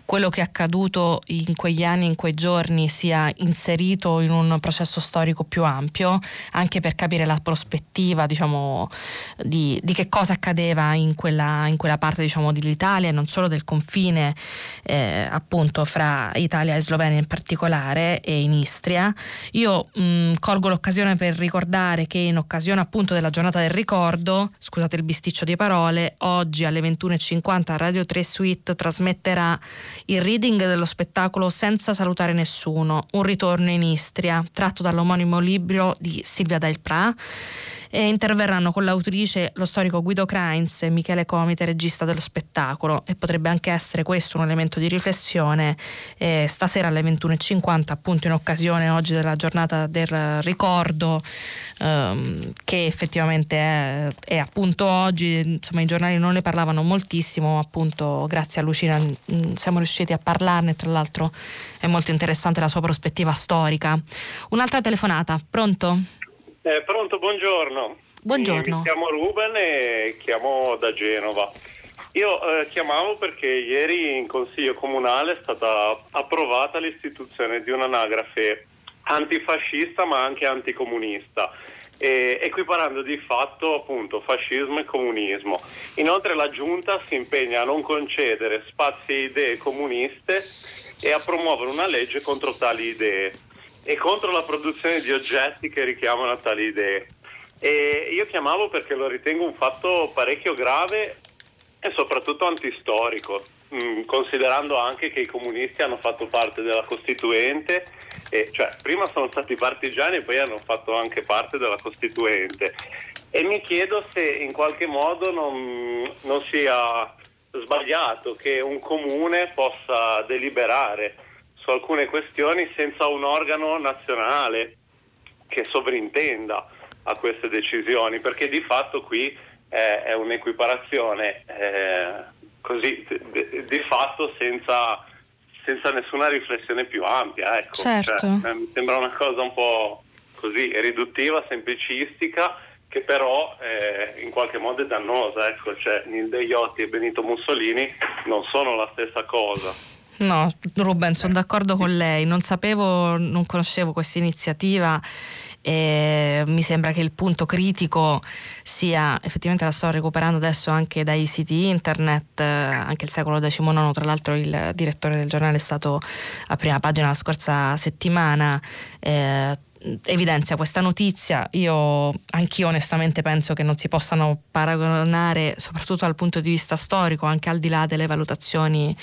quello che è accaduto in quegli anni, in quei giorni sia inserito in un processo storico più ampio, anche per capire la prospettiva diciamo, di, di che cosa accadeva in quella, in quella parte diciamo, dell'Italia e non solo del confine eh, appunto fra Italia e Slovenia in particolare e in Istria Istria. Io mh, mm, colgo l'occasione per ricordare che in occasione appunto della giornata del ricordo, scusate il bisticcio di parole, oggi alle 21.50 Radio 3 Suite trasmetterà il reading dello spettacolo Senza salutare nessuno, un ritorno in Istria, tratto dall'omonimo libro di Silvia Del e interverranno con l'autrice lo storico Guido Kreins e Michele Comite, regista dello spettacolo. E potrebbe anche essere questo un elemento di riflessione eh, stasera alle 21.50 appunto in occasione oggi della giornata del ricordo ehm, che effettivamente è, è, appunto oggi. Insomma i giornali non ne parlavano moltissimo appunto grazie a Lucina mm, siamo riusciti a parlarne. Tra l'altro è molto interessante la sua prospettiva storica. Un'altra telefonata pronto? Eh, pronto, buongiorno. Buongiorno. Mi chiamo Ruben e chiamo da Genova. Io eh, chiamavo perché ieri in Consiglio Comunale è stata approvata l'istituzione di un'anagrafe antifascista ma anche anticomunista, eh, equiparando di fatto appunto fascismo e comunismo. Inoltre la Giunta si impegna a non concedere spazi e idee comuniste e a promuovere una legge contro tali idee e contro la produzione di oggetti che richiamano a tali idee. E io chiamavo perché lo ritengo un fatto parecchio grave e soprattutto antistorico, mm, considerando anche che i comunisti hanno fatto parte della Costituente, e, cioè prima sono stati partigiani e poi hanno fatto anche parte della Costituente. E mi chiedo se in qualche modo non, non sia sbagliato che un comune possa deliberare su alcune questioni senza un organo nazionale che sovrintenda a queste decisioni, perché di fatto qui eh, è un'equiparazione eh, così di, di fatto senza, senza, nessuna riflessione più ampia. Ecco. Certo. Cioè, mi sembra una cosa un po' così riduttiva, semplicistica, che però eh, in qualche modo è dannosa. Ecco. Cioè, Nilde Iotti e Benito Mussolini non sono la stessa cosa. No, Ruben, sono d'accordo con lei. Non sapevo, non conoscevo questa iniziativa. E mi sembra che il punto critico sia effettivamente la sto recuperando adesso anche dai siti internet, anche il secolo XIX, tra l'altro il direttore del giornale è stato a prima pagina la scorsa settimana. Eh, evidenzia questa notizia. Io anch'io onestamente penso che non si possano paragonare, soprattutto dal punto di vista storico, anche al di là delle valutazioni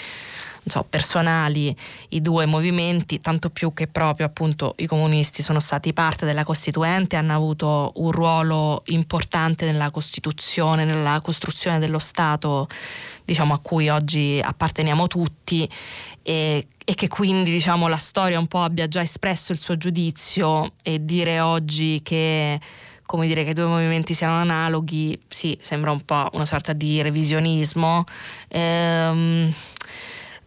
so, personali i due movimenti, tanto più che proprio appunto i comunisti sono stati parte della Costituente, hanno avuto un ruolo importante nella Costituzione, nella costruzione dello Stato diciamo, a cui oggi apparteniamo tutti e, e che quindi diciamo, la storia un po' abbia già espresso il suo giudizio e dire oggi che come dire che i due movimenti siano analoghi, sì, sembra un po' una sorta di revisionismo. Ehm,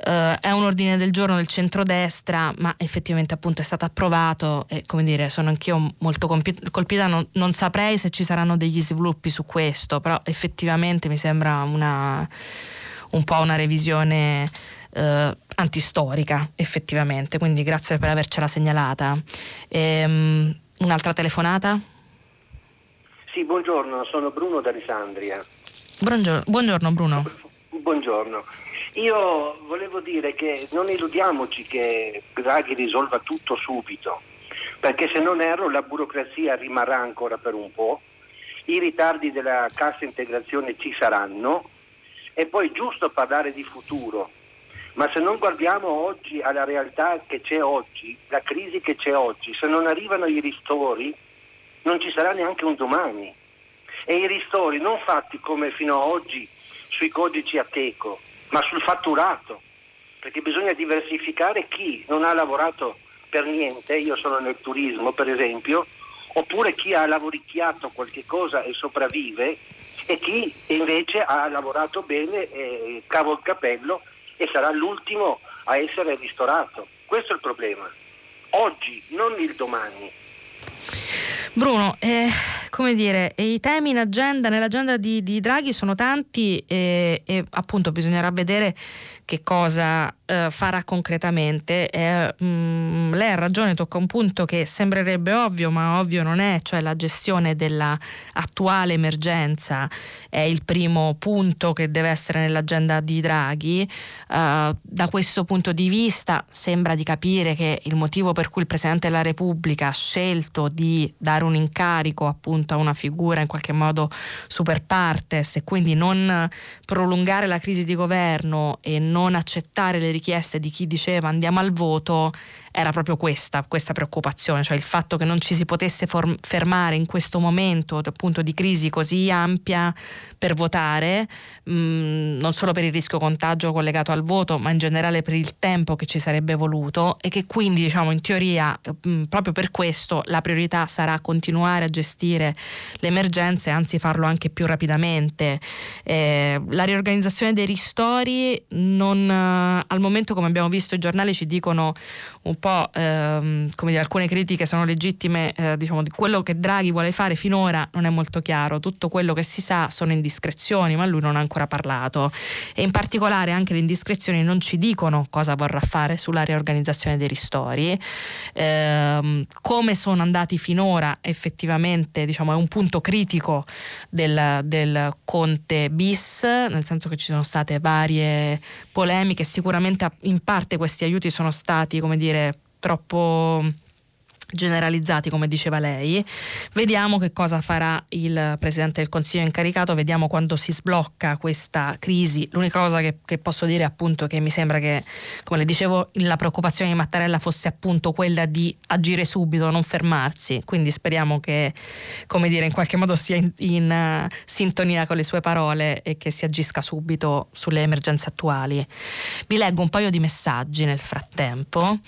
Uh, è un ordine del giorno del centrodestra, ma effettivamente appunto è stato approvato e come dire, sono anch'io molto compi- colpita, non, non, saprei se ci saranno degli sviluppi su questo, però effettivamente mi sembra una, un po' una revisione uh, antistorica, effettivamente, quindi grazie per avercela segnalata. Ehm, un'altra telefonata? Sì, buongiorno, sono Bruno da Alessandria. Buongiorno, buongiorno Bruno. Buongiorno. Io volevo dire che non illudiamoci che Draghi risolva tutto subito, perché se non erro la burocrazia rimarrà ancora per un po', i ritardi della cassa integrazione ci saranno e poi giusto parlare di futuro, ma se non guardiamo oggi alla realtà che c'è oggi, la crisi che c'è oggi, se non arrivano i ristori non ci sarà neanche un domani. E i ristori non fatti come fino ad oggi sui codici a teco, ma sul fatturato, perché bisogna diversificare chi non ha lavorato per niente, io sono nel turismo per esempio, oppure chi ha lavoricchiato qualche cosa e sopravvive e chi invece ha lavorato bene, eh, cavo il capello e sarà l'ultimo a essere ristorato. Questo è il problema. Oggi, non il domani. Bruno, eh, come dire, i temi in agenda, nell'agenda di, di Draghi sono tanti e, e, appunto bisognerà vedere che cosa eh, farà concretamente. Eh, mh, mm, lei ha ragione, tocca un punto che sembrerebbe ovvio, ma ovvio non è, cioè la gestione dell'attuale emergenza è il primo punto che deve essere nell'agenda di Draghi. Uh, da questo punto di vista sembra di capire che il motivo per cui il Presidente della Repubblica ha scelto di dare un incarico appunto a una figura in qualche modo super partes e quindi non prolungare la crisi di governo e non non accettare le richieste di chi diceva andiamo al voto era proprio questa, questa preoccupazione, cioè il fatto che non ci si potesse form- fermare in questo momento appunto di crisi così ampia per votare, mh, mm, non solo per il rischio contagio collegato al voto, ma in generale per il tempo che ci sarebbe voluto e che quindi diciamo in teoria mh, mm, proprio per questo la priorità sarà continuare a gestire le emergenze, anzi farlo anche più rapidamente. Eh, la riorganizzazione dei ristori non, eh, al momento come abbiamo visto i giornali ci dicono un po' ehm, come dire, alcune critiche sono legittime, eh, diciamo, di quello che Draghi vuole fare finora non è molto chiaro, tutto quello che si sa sono indiscrezioni, ma lui non ha ancora parlato. E in particolare anche le indiscrezioni non ci dicono cosa vorrà fare sulla riorganizzazione dei ristori, ehm, come sono andati finora effettivamente diciamo, è un punto critico del, del Conte bis, nel senso che ci sono state varie polemiche, sicuramente in parte questi aiuti sono stati come dire troppo generalizzati come diceva lei. Vediamo che cosa farà il Presidente del Consiglio incaricato vediamo quando si sblocca questa crisi. L'unica cosa che, che, posso dire appunto che mi sembra che come le dicevo la preoccupazione di Mattarella fosse appunto quella di agire subito non fermarsi. Quindi speriamo che come dire in qualche modo sia in, in uh, sintonia con le sue parole e che si agisca subito sulle emergenze attuali. Vi leggo un paio di messaggi nel frattempo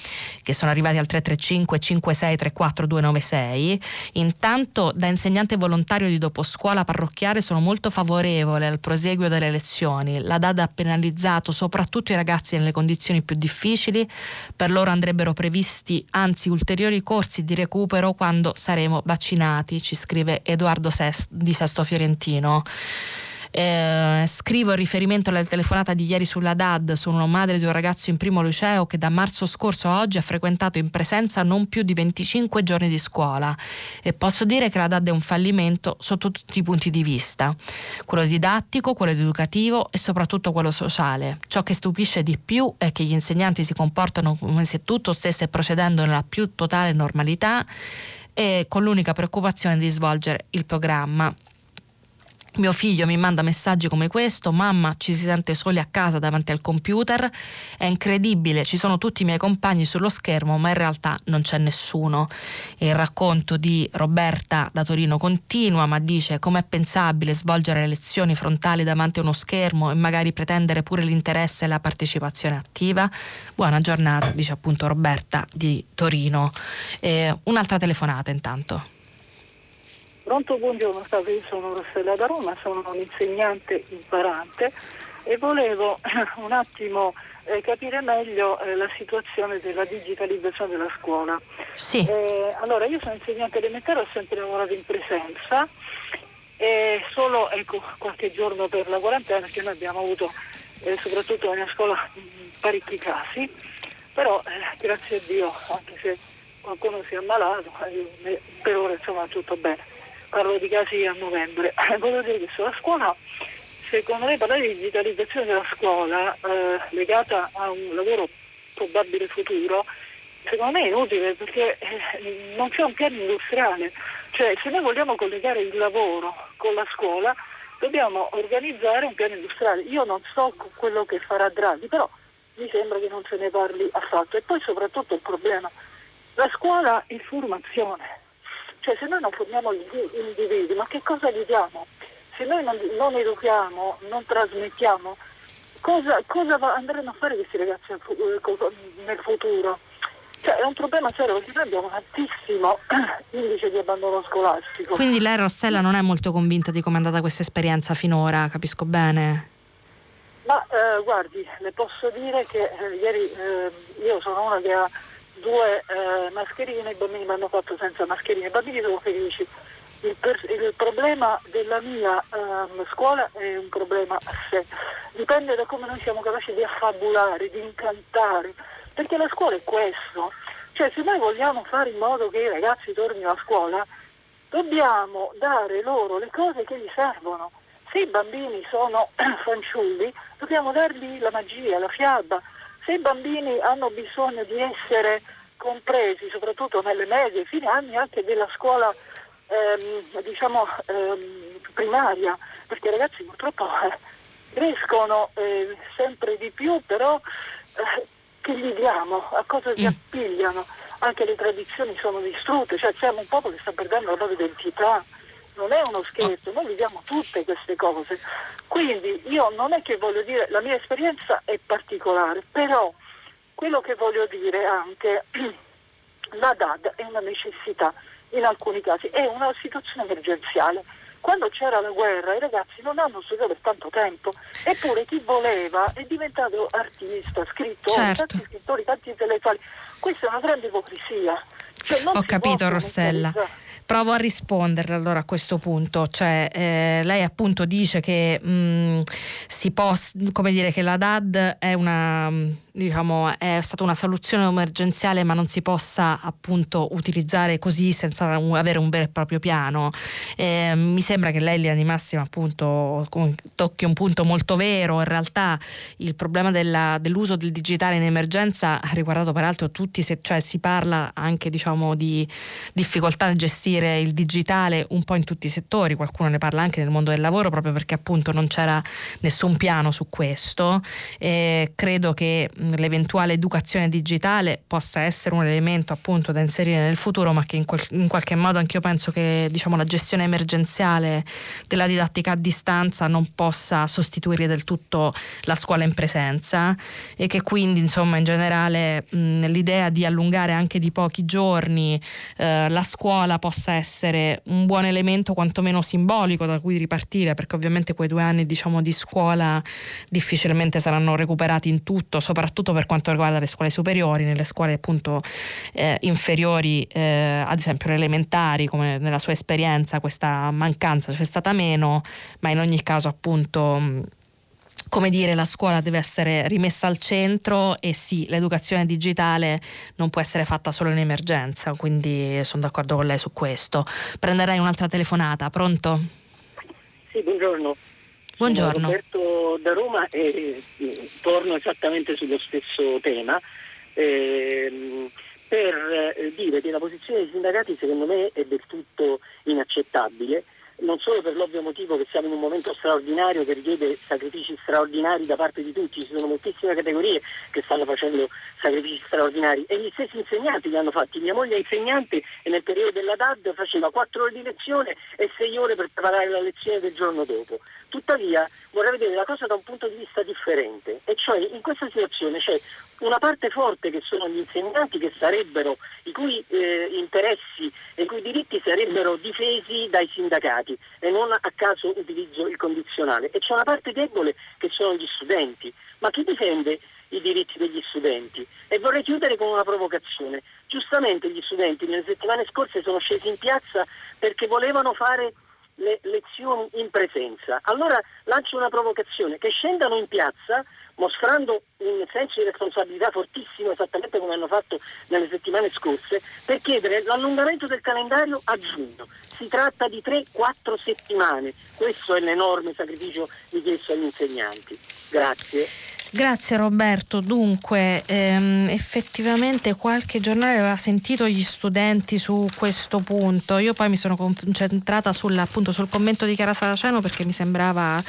che sono arrivati al 335 56 34296. Intanto da insegnante volontario di doposcuola parrocchiale sono molto favorevole al proseguio delle lezioni. La DAD ha penalizzato soprattutto i ragazzi nelle condizioni più difficili, per loro andrebbero previsti anzi ulteriori corsi di recupero quando saremo vaccinati, ci scrive Edoardo Sesto, di Sesto Fiorentino. Eh, scrivo in riferimento alla telefonata di ieri sulla DAD, sono madre di un ragazzo in primo liceo che da marzo scorso a oggi ha frequentato in presenza non più di 25 giorni di scuola e posso dire che la DAD è un fallimento sotto tutti i punti di vista, quello didattico, quello educativo e soprattutto quello sociale. Ciò che stupisce di più è che gli insegnanti si comportano come se tutto stesse procedendo nella più totale normalità e con l'unica preoccupazione di svolgere il programma. Mio figlio mi manda messaggi come questo, mamma ci si sente soli a casa davanti al computer, è incredibile, ci sono tutti i miei compagni sullo schermo ma in realtà non c'è nessuno. Il racconto di Roberta da Torino continua ma dice com'è pensabile svolgere le lezioni frontali davanti a uno schermo e magari pretendere pure l'interesse e la partecipazione attiva. Buona giornata, dice appunto Roberta di Torino. Eh, un'altra telefonata intanto. Pronto, buongiorno, io sono Rossella da Roma, sono un'insegnante imparante e volevo un attimo eh, capire meglio eh, la situazione della digitalizzazione della scuola. Sì. Eh, allora, io sono insegnante elementare, ho sempre lavorato in presenza e solo ecco, qualche giorno per la quarantena perché noi abbiamo avuto eh, soprattutto nella scuola parecchi casi, però eh, grazie a Dio, anche se qualcuno si è ammalato, eh, per ora insomma tutto bene parlo di casi a novembre, voglio dire che sulla scuola secondo me parlare di digitalizzazione della scuola eh, legata a un lavoro probabile futuro, secondo me è inutile perché eh, non c'è un piano industriale. Cioè se noi vogliamo collegare il lavoro con la scuola dobbiamo organizzare un piano industriale. Io non so quello che farà Draghi, però mi sembra che non se ne parli affatto. E poi soprattutto il problema, la scuola è formazione. Cioè se noi non formiamo gli individui, ma che cosa gli diamo? Se noi non, non educhiamo, non trasmettiamo, cosa, cosa andranno a fare questi ragazzi nel futuro? Cioè, è un problema serio perché noi abbiamo un altissimo indice di abbandono scolastico. Quindi lei Rossella non è molto convinta di come è andata questa esperienza finora, capisco bene? Ma eh, guardi, le posso dire che eh, ieri eh, io sono una che ha due eh, mascherine, i bambini mi hanno fatto senza mascherine, i bambini sono felici. Il, per, il problema della mia ehm, scuola è un problema a sé, dipende da come noi siamo capaci di affabulare, di incantare perché la scuola è questo. Cioè se noi vogliamo fare in modo che i ragazzi tornino a scuola, dobbiamo dare loro le cose che gli servono. Se i bambini sono fanciulli, dobbiamo dargli la magia, la fiaba. Se i bambini hanno bisogno di essere compresi, soprattutto nelle medie, fine anni anche della scuola ehm, diciamo, ehm, primaria, perché i ragazzi purtroppo eh, crescono eh, sempre di più, però eh, che gli diamo, a cosa si mm. appigliano, anche le tradizioni sono distrutte, cioè siamo un popolo che sta perdendo la propria identità, non è uno scherzo, noi viviamo tutte queste cose. Quindi io non è che voglio dire, la mia esperienza è particolare, però quello che voglio dire anche, la DAD è una necessità in alcuni casi, è una situazione emergenziale quando c'era la guerra i ragazzi non hanno studiato per tanto tempo, eppure chi voleva è diventato artista, scrittore, certo. tanti scrittori, tanti intellettuali. Questa è una grande ipocrisia. Cioè, Ho capito Rossella. Provo a risponderle allora a questo punto, cioè eh, lei appunto dice che mh, mm, si può, come dire, che la DAD è una, diciamo, è stata una soluzione emergenziale ma non si possa appunto utilizzare così senza avere un vero e proprio piano. Eh, mi sembra che lei linea di massima appunto tocchi un punto molto vero, in realtà il problema della, dell'uso del digitale in emergenza ha riguardato peraltro tutti, se, cioè si parla anche diciamo di difficoltà a gestire il digitale un po' in tutti i settori, qualcuno ne parla anche nel mondo del lavoro proprio perché appunto non c'era nessun piano su questo. E credo che l'eventuale educazione digitale possa essere un elemento appunto da inserire nel futuro, ma che in, quel, in qualche modo anche io penso che diciamo, la gestione emergenziale della didattica a distanza non possa sostituire del tutto la scuola in presenza e che quindi insomma in generale mh, l'idea di allungare anche di pochi giorni eh, la scuola possa essere un buon elemento quantomeno simbolico da cui ripartire, perché ovviamente quei due anni diciamo, di scuola difficilmente saranno recuperati in tutto, soprattutto per quanto riguarda le scuole superiori, nelle scuole appunto eh, inferiori, eh, ad esempio le elementari, come nella sua esperienza questa mancanza c'è stata meno, ma in ogni caso appunto come dire, la scuola deve essere rimessa al centro e sì, l'educazione digitale non può essere fatta solo in emergenza, quindi sono d'accordo con lei su questo. Prenderei un'altra telefonata, pronto? Sì, buongiorno. Buongiorno. Sono Roberto da Roma e eh, torno esattamente sullo stesso tema. Eh, per eh, dire che la posizione dei sindacati secondo me è del tutto inaccettabile non solo per l'ovvio motivo che siamo in un momento straordinario che richiede sacrifici straordinari da parte di tutti, ci sono moltissime categorie che stanno facendo sacrifici straordinari e gli stessi insegnanti li hanno fatti. Mia moglie è insegnante e nel periodo della DAD faceva 4 ore di lezione e 6 ore per preparare la lezione del giorno dopo. Tuttavia vorrei vedere la cosa da un punto di vista differente e cioè in questa situazione c'è una parte forte che sono gli insegnanti i cui eh, interessi e i cui diritti sarebbero difesi dai sindacati e non a caso utilizzo il condizionale e c'è una parte debole che sono gli studenti. Ma chi difende i diritti degli studenti? E vorrei chiudere con una provocazione. Giustamente gli studenti nelle settimane scorse sono scesi in piazza perché volevano fare le lezioni in presenza. Allora lancio una provocazione, che scendano in piazza mostrando un senso di responsabilità fortissimo, esattamente come hanno fatto nelle settimane scorse, per chiedere l'allungamento del calendario a giugno. Si tratta di 3-4 settimane, questo è l'enorme sacrificio richiesto agli insegnanti. Grazie. Grazie Roberto, dunque ehm, effettivamente qualche giornale aveva sentito gli studenti su questo punto, io poi mi sono concentrata sul, appunto, sul commento di Chiara Saraceno perché mi sembrava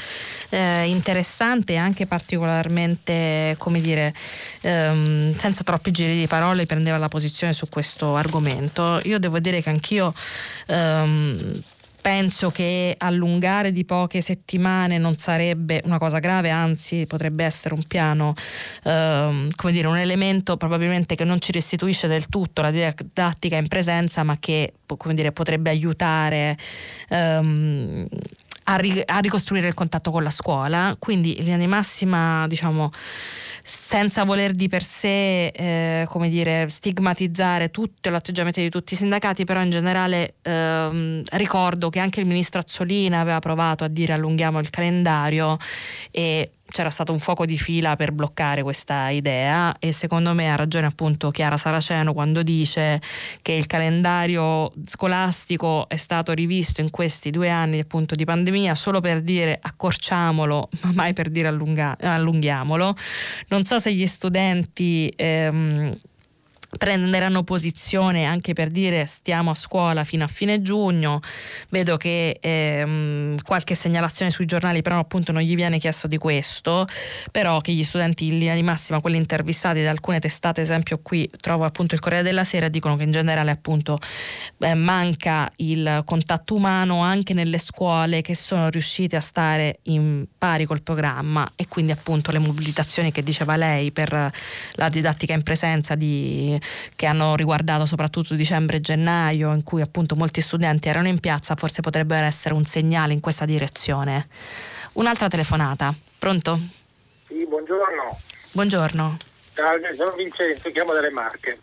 eh, interessante e anche particolarmente, come dire, ehm, senza troppi giri di parole prendeva la posizione su questo argomento. Io devo dire che anch'io... Ehm, penso che allungare di poche settimane non sarebbe una cosa grave, anzi potrebbe essere un piano, ehm, come dire, un elemento probabilmente che non ci restituisce del tutto la didattica in presenza, ma che come dire, potrebbe aiutare ehm, a, ri- a ricostruire il contatto con la scuola. Quindi in linea di massima, diciamo senza voler di per sé eh, come dire, stigmatizzare tutto l'atteggiamento di tutti i sindacati, però in generale ehm, ricordo che anche il ministro Azzolina aveva provato a dire allunghiamo il calendario e c'era stato un fuoco di fila per bloccare questa idea e secondo me ha ragione appunto Chiara Saraceno quando dice che il calendario scolastico è stato rivisto in questi due anni appunto di pandemia solo per dire accorciamolo ma mai per dire allunga- allunghiamolo. Non so se gli studenti... Ehm, prenderanno posizione anche per dire stiamo a scuola fino a fine giugno. Vedo che ehm, qualche segnalazione sui giornali, però appunto non gli viene chiesto di questo, però che gli studenti in linea di massima, quelli intervistati da alcune testate, esempio qui trovo appunto il Corriere della Sera, dicono che in generale appunto eh, manca il contatto umano anche nelle scuole che sono riuscite a stare in pari col programma e quindi appunto le mobilitazioni che diceva lei per la didattica in presenza di che hanno riguardato soprattutto dicembre e gennaio, in cui appunto molti studenti erano in piazza, forse potrebbero essere un segnale in questa direzione. Un'altra telefonata, pronto? Sì, buongiorno. Buongiorno. Salve, sono Vincenzo, chiamo dalle Marche.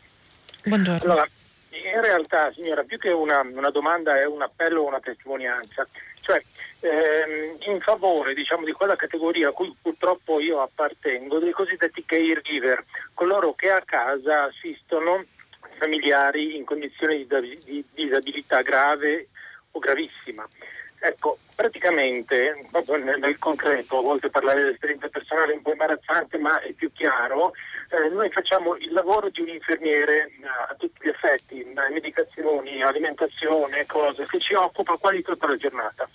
Buongiorno. Allora, in realtà, signora, più che una, una domanda è un appello o una testimonianza. Cioè, ehm, in favore diciamo, di quella categoria a cui purtroppo io appartengo, dei cosiddetti caregiver, coloro che a casa assistono familiari in condizioni di, di disabilità grave o gravissima. Ecco, praticamente, proprio nel, concreto, a volte parlare dell'esperienza personale è un po' imbarazzante, ma è più chiaro, eh, noi facciamo il lavoro di un infermiere eh, a tutti gli effetti, medicazioni, alimentazione, cose, che ci occupa quasi tutta la giornata.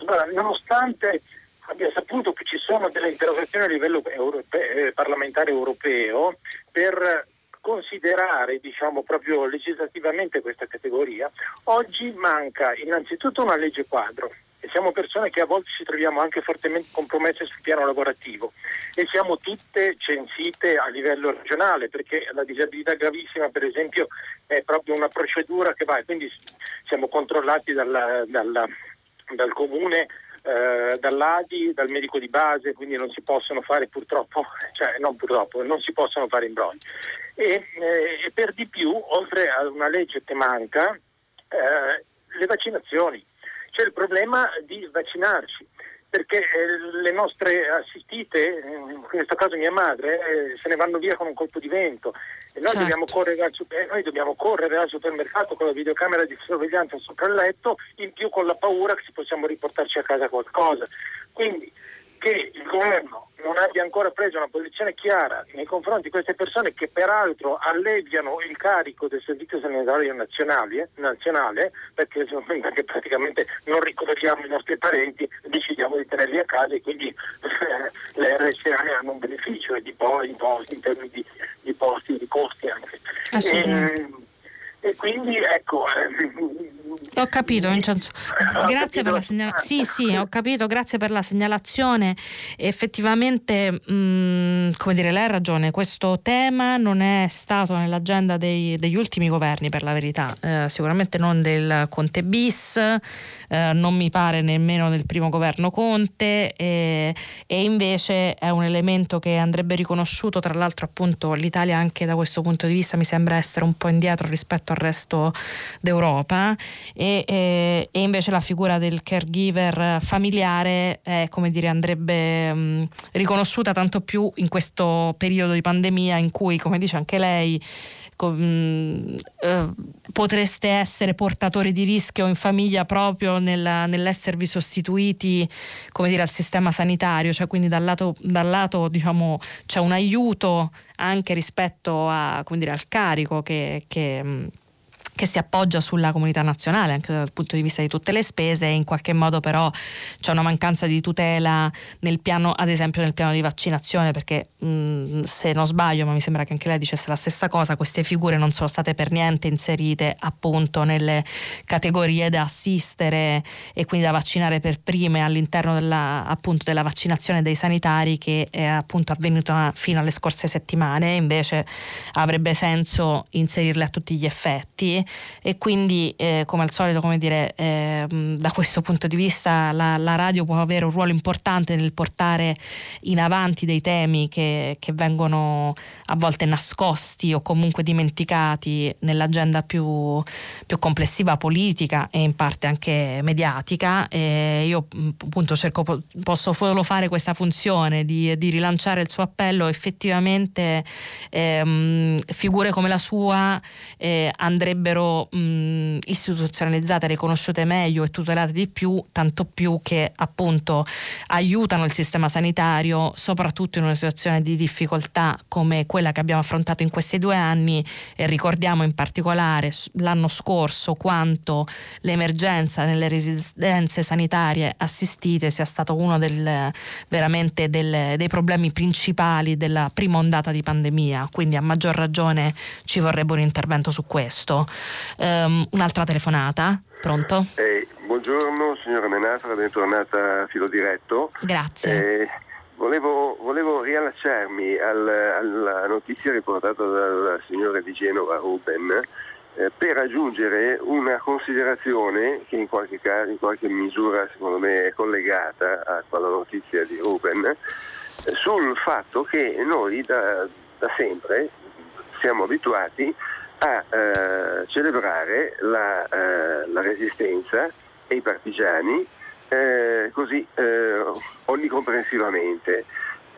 Allora, nonostante abbia saputo che ci sono delle interrogazioni a livello europeo, eh, parlamentare europeo per considerare diciamo, proprio legislativamente questa categoria, oggi manca innanzitutto una legge quadro e siamo persone che a volte ci troviamo anche fortemente compromesse sul piano lavorativo e siamo tutte censite a livello regionale perché la disabilità gravissima per esempio è proprio una procedura che va e quindi siamo controllati dalla, dalla, dal comune eh, dall'ADI, dal medico di base, quindi non si possono fare purtroppo, cioè non purtroppo, non si possono fare imbrogli. E, eh, e per di più, oltre a una legge che manca, eh, le vaccinazioni. C'è il problema di vaccinarci perché eh, le nostre assistite, in questo caso mia madre, eh, se ne vanno via con un colpo di vento e noi, certo. dobbiamo al, eh, noi, dobbiamo correre al, supermercato con la videocamera di sorveglianza sopra il letto, in più con la paura che possiamo riportarci a casa qualcosa. Quindi che il governo non abbia ancora preso una posizione chiara nei confronti di queste persone che peraltro alleviano il carico del servizio sanitario nazionale, nazionale perché, perché, praticamente non ricoveriamo i nostri parenti, decidiamo di tenerli a casa e quindi eh, le RSA hanno un beneficio e di poi in termini di, di posti, di costi anche. E, e quindi ecco. Eh, ho capito Vincenzo, grazie per la segnalazione. Sì, sì, ho capito, grazie per la segnalazione. Effettivamente, mh, mm, come dire, lei ha ragione, questo tema non è stato nell'agenda dei, degli ultimi governi per la verità, eh, sicuramente non del Conte bis, eh, non mi pare nemmeno nel primo governo Conte e, e invece è un elemento che andrebbe riconosciuto, tra l'altro appunto l'Italia anche da questo punto di vista mi sembra essere un po' indietro rispetto rispetto al resto d'Europa. E, e, e invece la figura del caregiver familiare è, come dire, andrebbe mh, riconosciuta tanto più in questo periodo di pandemia in cui, come dice anche lei, eh, potreste essere portatori di rischio in famiglia proprio nella, nell'esservi sostituiti come dire, al sistema sanitario, cioè quindi dal lato, dal lato diciamo, c'è un aiuto anche rispetto a, dire, al carico che, che che si appoggia sulla comunità nazionale anche dal punto di vista di tutte le spese in qualche modo però c'è una mancanza di tutela nel piano, ad esempio nel piano di vaccinazione perché mh, se non sbaglio ma mi sembra che anche lei dicesse la stessa cosa queste figure non sono state per niente inserite appunto nelle categorie da assistere e quindi da vaccinare per prime all'interno della, appunto, della vaccinazione dei sanitari che è appunto avvenuta fino alle scorse settimane. Invece avrebbe senso inserirle a tutti gli effetti e quindi eh, come al solito come dire eh, da questo punto di vista la, la, radio può avere un ruolo importante nel portare in avanti dei temi che, che vengono a volte nascosti o comunque dimenticati nell'agenda più, più complessiva politica e in parte anche mediatica. E io appunto cerco posso solo fare questa funzione di, di rilanciare il suo appello. Effettivamente ehm, figure come la sua eh, andrebbero fossero mh, istituzionalizzate, riconosciute meglio e tutelate di più, tanto più che appunto aiutano il sistema sanitario, soprattutto in una situazione di difficoltà come quella che abbiamo affrontato in questi due anni e ricordiamo in particolare l'anno scorso quanto l'emergenza nelle residenze sanitarie assistite sia stato uno del, veramente del, dei problemi principali della prima ondata di pandemia, quindi a maggior ragione ci vorrebbe un intervento su questo. Um, un'altra telefonata. Pronto? Eh, buongiorno signora Menafra, bentornata a filo diretto. Grazie. Eh, volevo, volevo, riallacciarmi al, alla notizia riportata dal signore di Genova Ruben eh, per aggiungere una considerazione che in qualche, caso, in qualche misura secondo me è collegata a quella notizia di Ruben eh, sul fatto che noi da, da sempre siamo abituati a eh, celebrare la, eh, la, resistenza e i partigiani eh, così eh, onnicomprensivamente.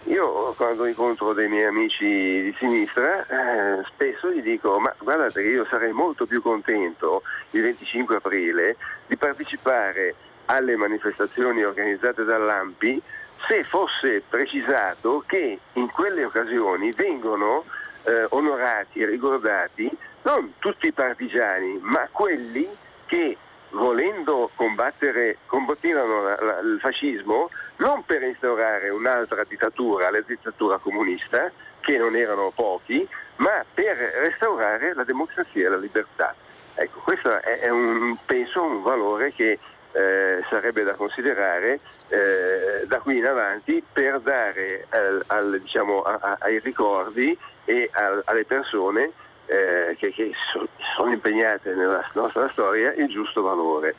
Io quando incontro dei miei amici di sinistra eh, spesso gli dico ma guardate che io sarei molto più contento il 25 aprile di partecipare alle manifestazioni organizzate dall'AMPI se fosse precisato che in quelle occasioni vengono eh, onorati e ricordati non tutti i partigiani, ma quelli che volendo combattere, combattivano il fascismo non per instaurare un'altra dittatura, la dittatura comunista, che non erano pochi, ma per restaurare la democrazia e la libertà. Ecco, questo è, un, penso un valore che eh, sarebbe da considerare eh, da qui in avanti per dare al, al, diciamo, a, a, ai ricordi e a, alle persone eh, che, che so, sono impegnate nella nostra storia il giusto valore.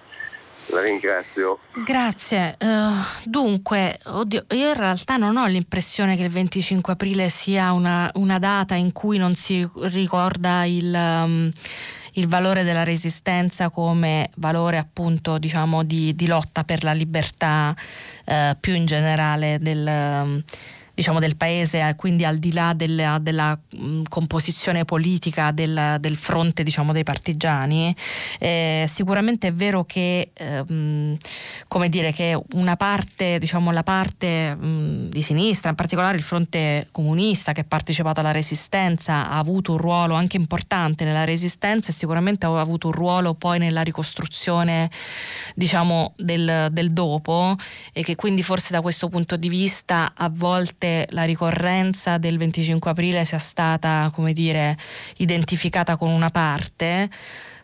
La ringrazio. Grazie. Uh, dunque, oddio, io in realtà non ho l'impressione che il 25 aprile sia una, una data in cui non si ricorda il, um, il, valore della resistenza come valore appunto diciamo di, di lotta per la libertà uh, più in generale del... Diciamo, del paese, eh, quindi al di là della, della composizione politica del, del fronte diciamo, dei partigiani, eh, sicuramente è vero che, eh, mh, come dire, che una parte, diciamo, la parte mh, di sinistra, in particolare il fronte comunista che ha partecipato alla resistenza, ha avuto un ruolo anche importante nella resistenza e sicuramente ha avuto un ruolo poi nella ricostruzione diciamo, del, del dopo e che quindi forse da questo punto di vista a volte la ricorrenza del 25 aprile sia stata, come dire, identificata con una parte,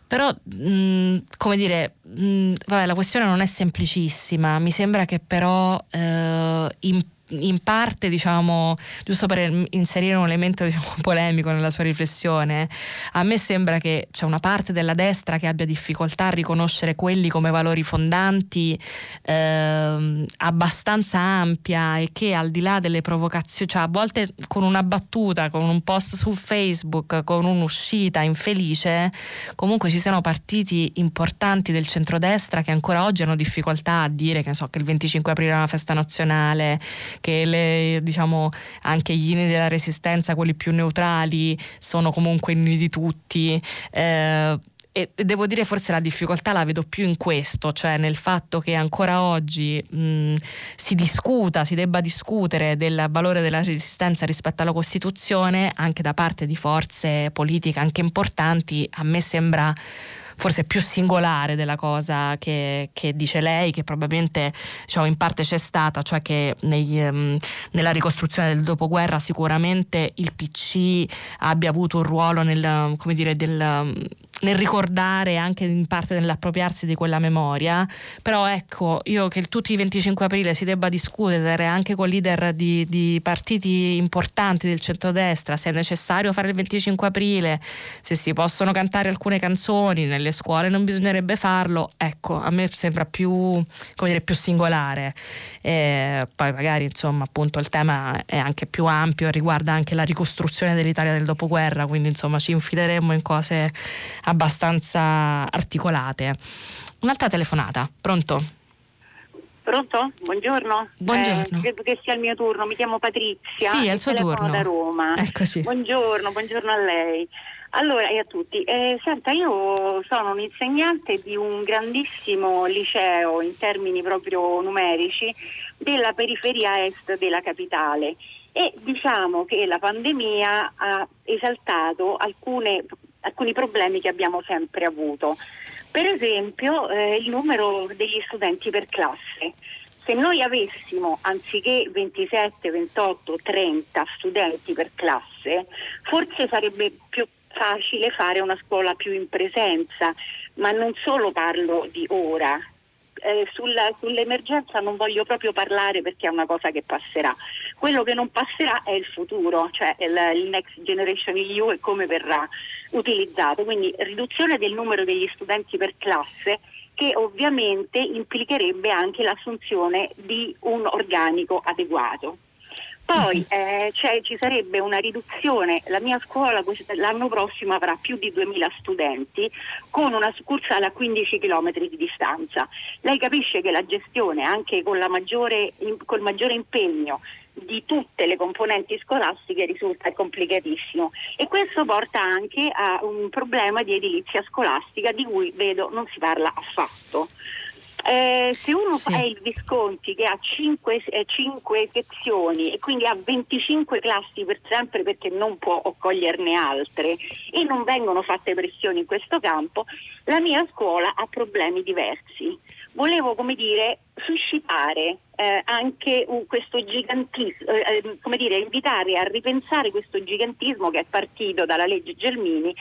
però, mh, come dire, mh, vabbè, la questione non è semplicissima, mi sembra che però eh, in in parte, diciamo, giusto per inserire un elemento diciamo, polemico nella sua riflessione, a me sembra che c'è una parte della destra che abbia difficoltà a riconoscere quelli come valori fondanti eh, abbastanza ampia e che al di là delle provocazioni, cioè a volte con una battuta, con un post su Facebook, con un'uscita infelice, comunque ci siano partiti importanti del centrodestra che ancora oggi hanno difficoltà a dire che, so, che il 25 aprile è una festa nazionale, che le, diciamo, anche gli inni della resistenza, quelli più neutrali, sono comunque inni di tutti. Eh, e devo dire forse la difficoltà la vedo più in questo, cioè nel fatto che ancora oggi mh, si discuta, si debba discutere del valore della resistenza rispetto alla Costituzione anche da parte di forze politiche anche importanti, a me sembra forse più singolare della cosa che, che dice lei, che probabilmente diciamo, in parte c'è stata, cioè che negli, um, nella ricostruzione del dopoguerra sicuramente il PC abbia avuto un ruolo nel, come dire, del nel ricordare anche in parte nell'appropriarsi di quella memoria, però ecco, io che tutti i 25 aprile si debba discutere anche con leader di, di partiti importanti del centrodestra se è necessario fare il 25 aprile, se si possono cantare alcune canzoni nelle scuole non bisognerebbe farlo, ecco, a me sembra più, dire, più singolare. E poi magari insomma appunto il tema è anche più ampio, riguarda anche la ricostruzione dell'Italia del dopoguerra, quindi insomma ci infileremo in cose abbastanza articolate. Un'altra telefonata, pronto? Pronto? Buongiorno. Buongiorno. Eh, credo che sia il mio turno, mi chiamo Patrizia. Sì, è il suo turno. da Roma. Eccoci. Buongiorno, buongiorno a lei. Allora, e a tutti. Eh, senta, io sono un insegnante di un grandissimo liceo in termini proprio numerici della periferia est della capitale e diciamo che la pandemia ha esaltato alcune alcuni problemi che abbiamo sempre avuto. Per esempio eh, il numero degli studenti per classe. Se noi avessimo anziché 27, 28, 30 studenti per classe, forse sarebbe più facile fare una scuola più in presenza, ma non solo parlo di ora, eh, sulla, sull'emergenza non voglio proprio parlare perché è una cosa che passerà. Quello che non passerà è il futuro, cioè il, il Next Generation EU e come verrà utilizzato. Quindi riduzione del numero degli studenti per classe che ovviamente implicherebbe anche l'assunzione di un organico adeguato. Poi mhm. eh, cioè, ci sarebbe una riduzione, la mia scuola l'anno prossimo avrà più di 2000 studenti con una succursale a 15 km di distanza. Lei capisce che la gestione anche con maggiore, col maggiore impegno di tutte le componenti scolastiche risulta complicatissimo e questo porta anche a un problema di edilizia scolastica di cui vedo non si parla affatto. Eh, se uno sì. fa il Visconti che ha 5, eh, 5, sezioni e quindi ha 25 classi per sempre perché non può accoglierne altre e non vengono fatte pressioni in questo campo, la mia scuola ha problemi diversi. Volevo, come dire, suscitare eh, anche uh, questo gigantismo, eh, eh, come dire, invitare a ripensare questo gigantismo che è partito dalla legge Gelmini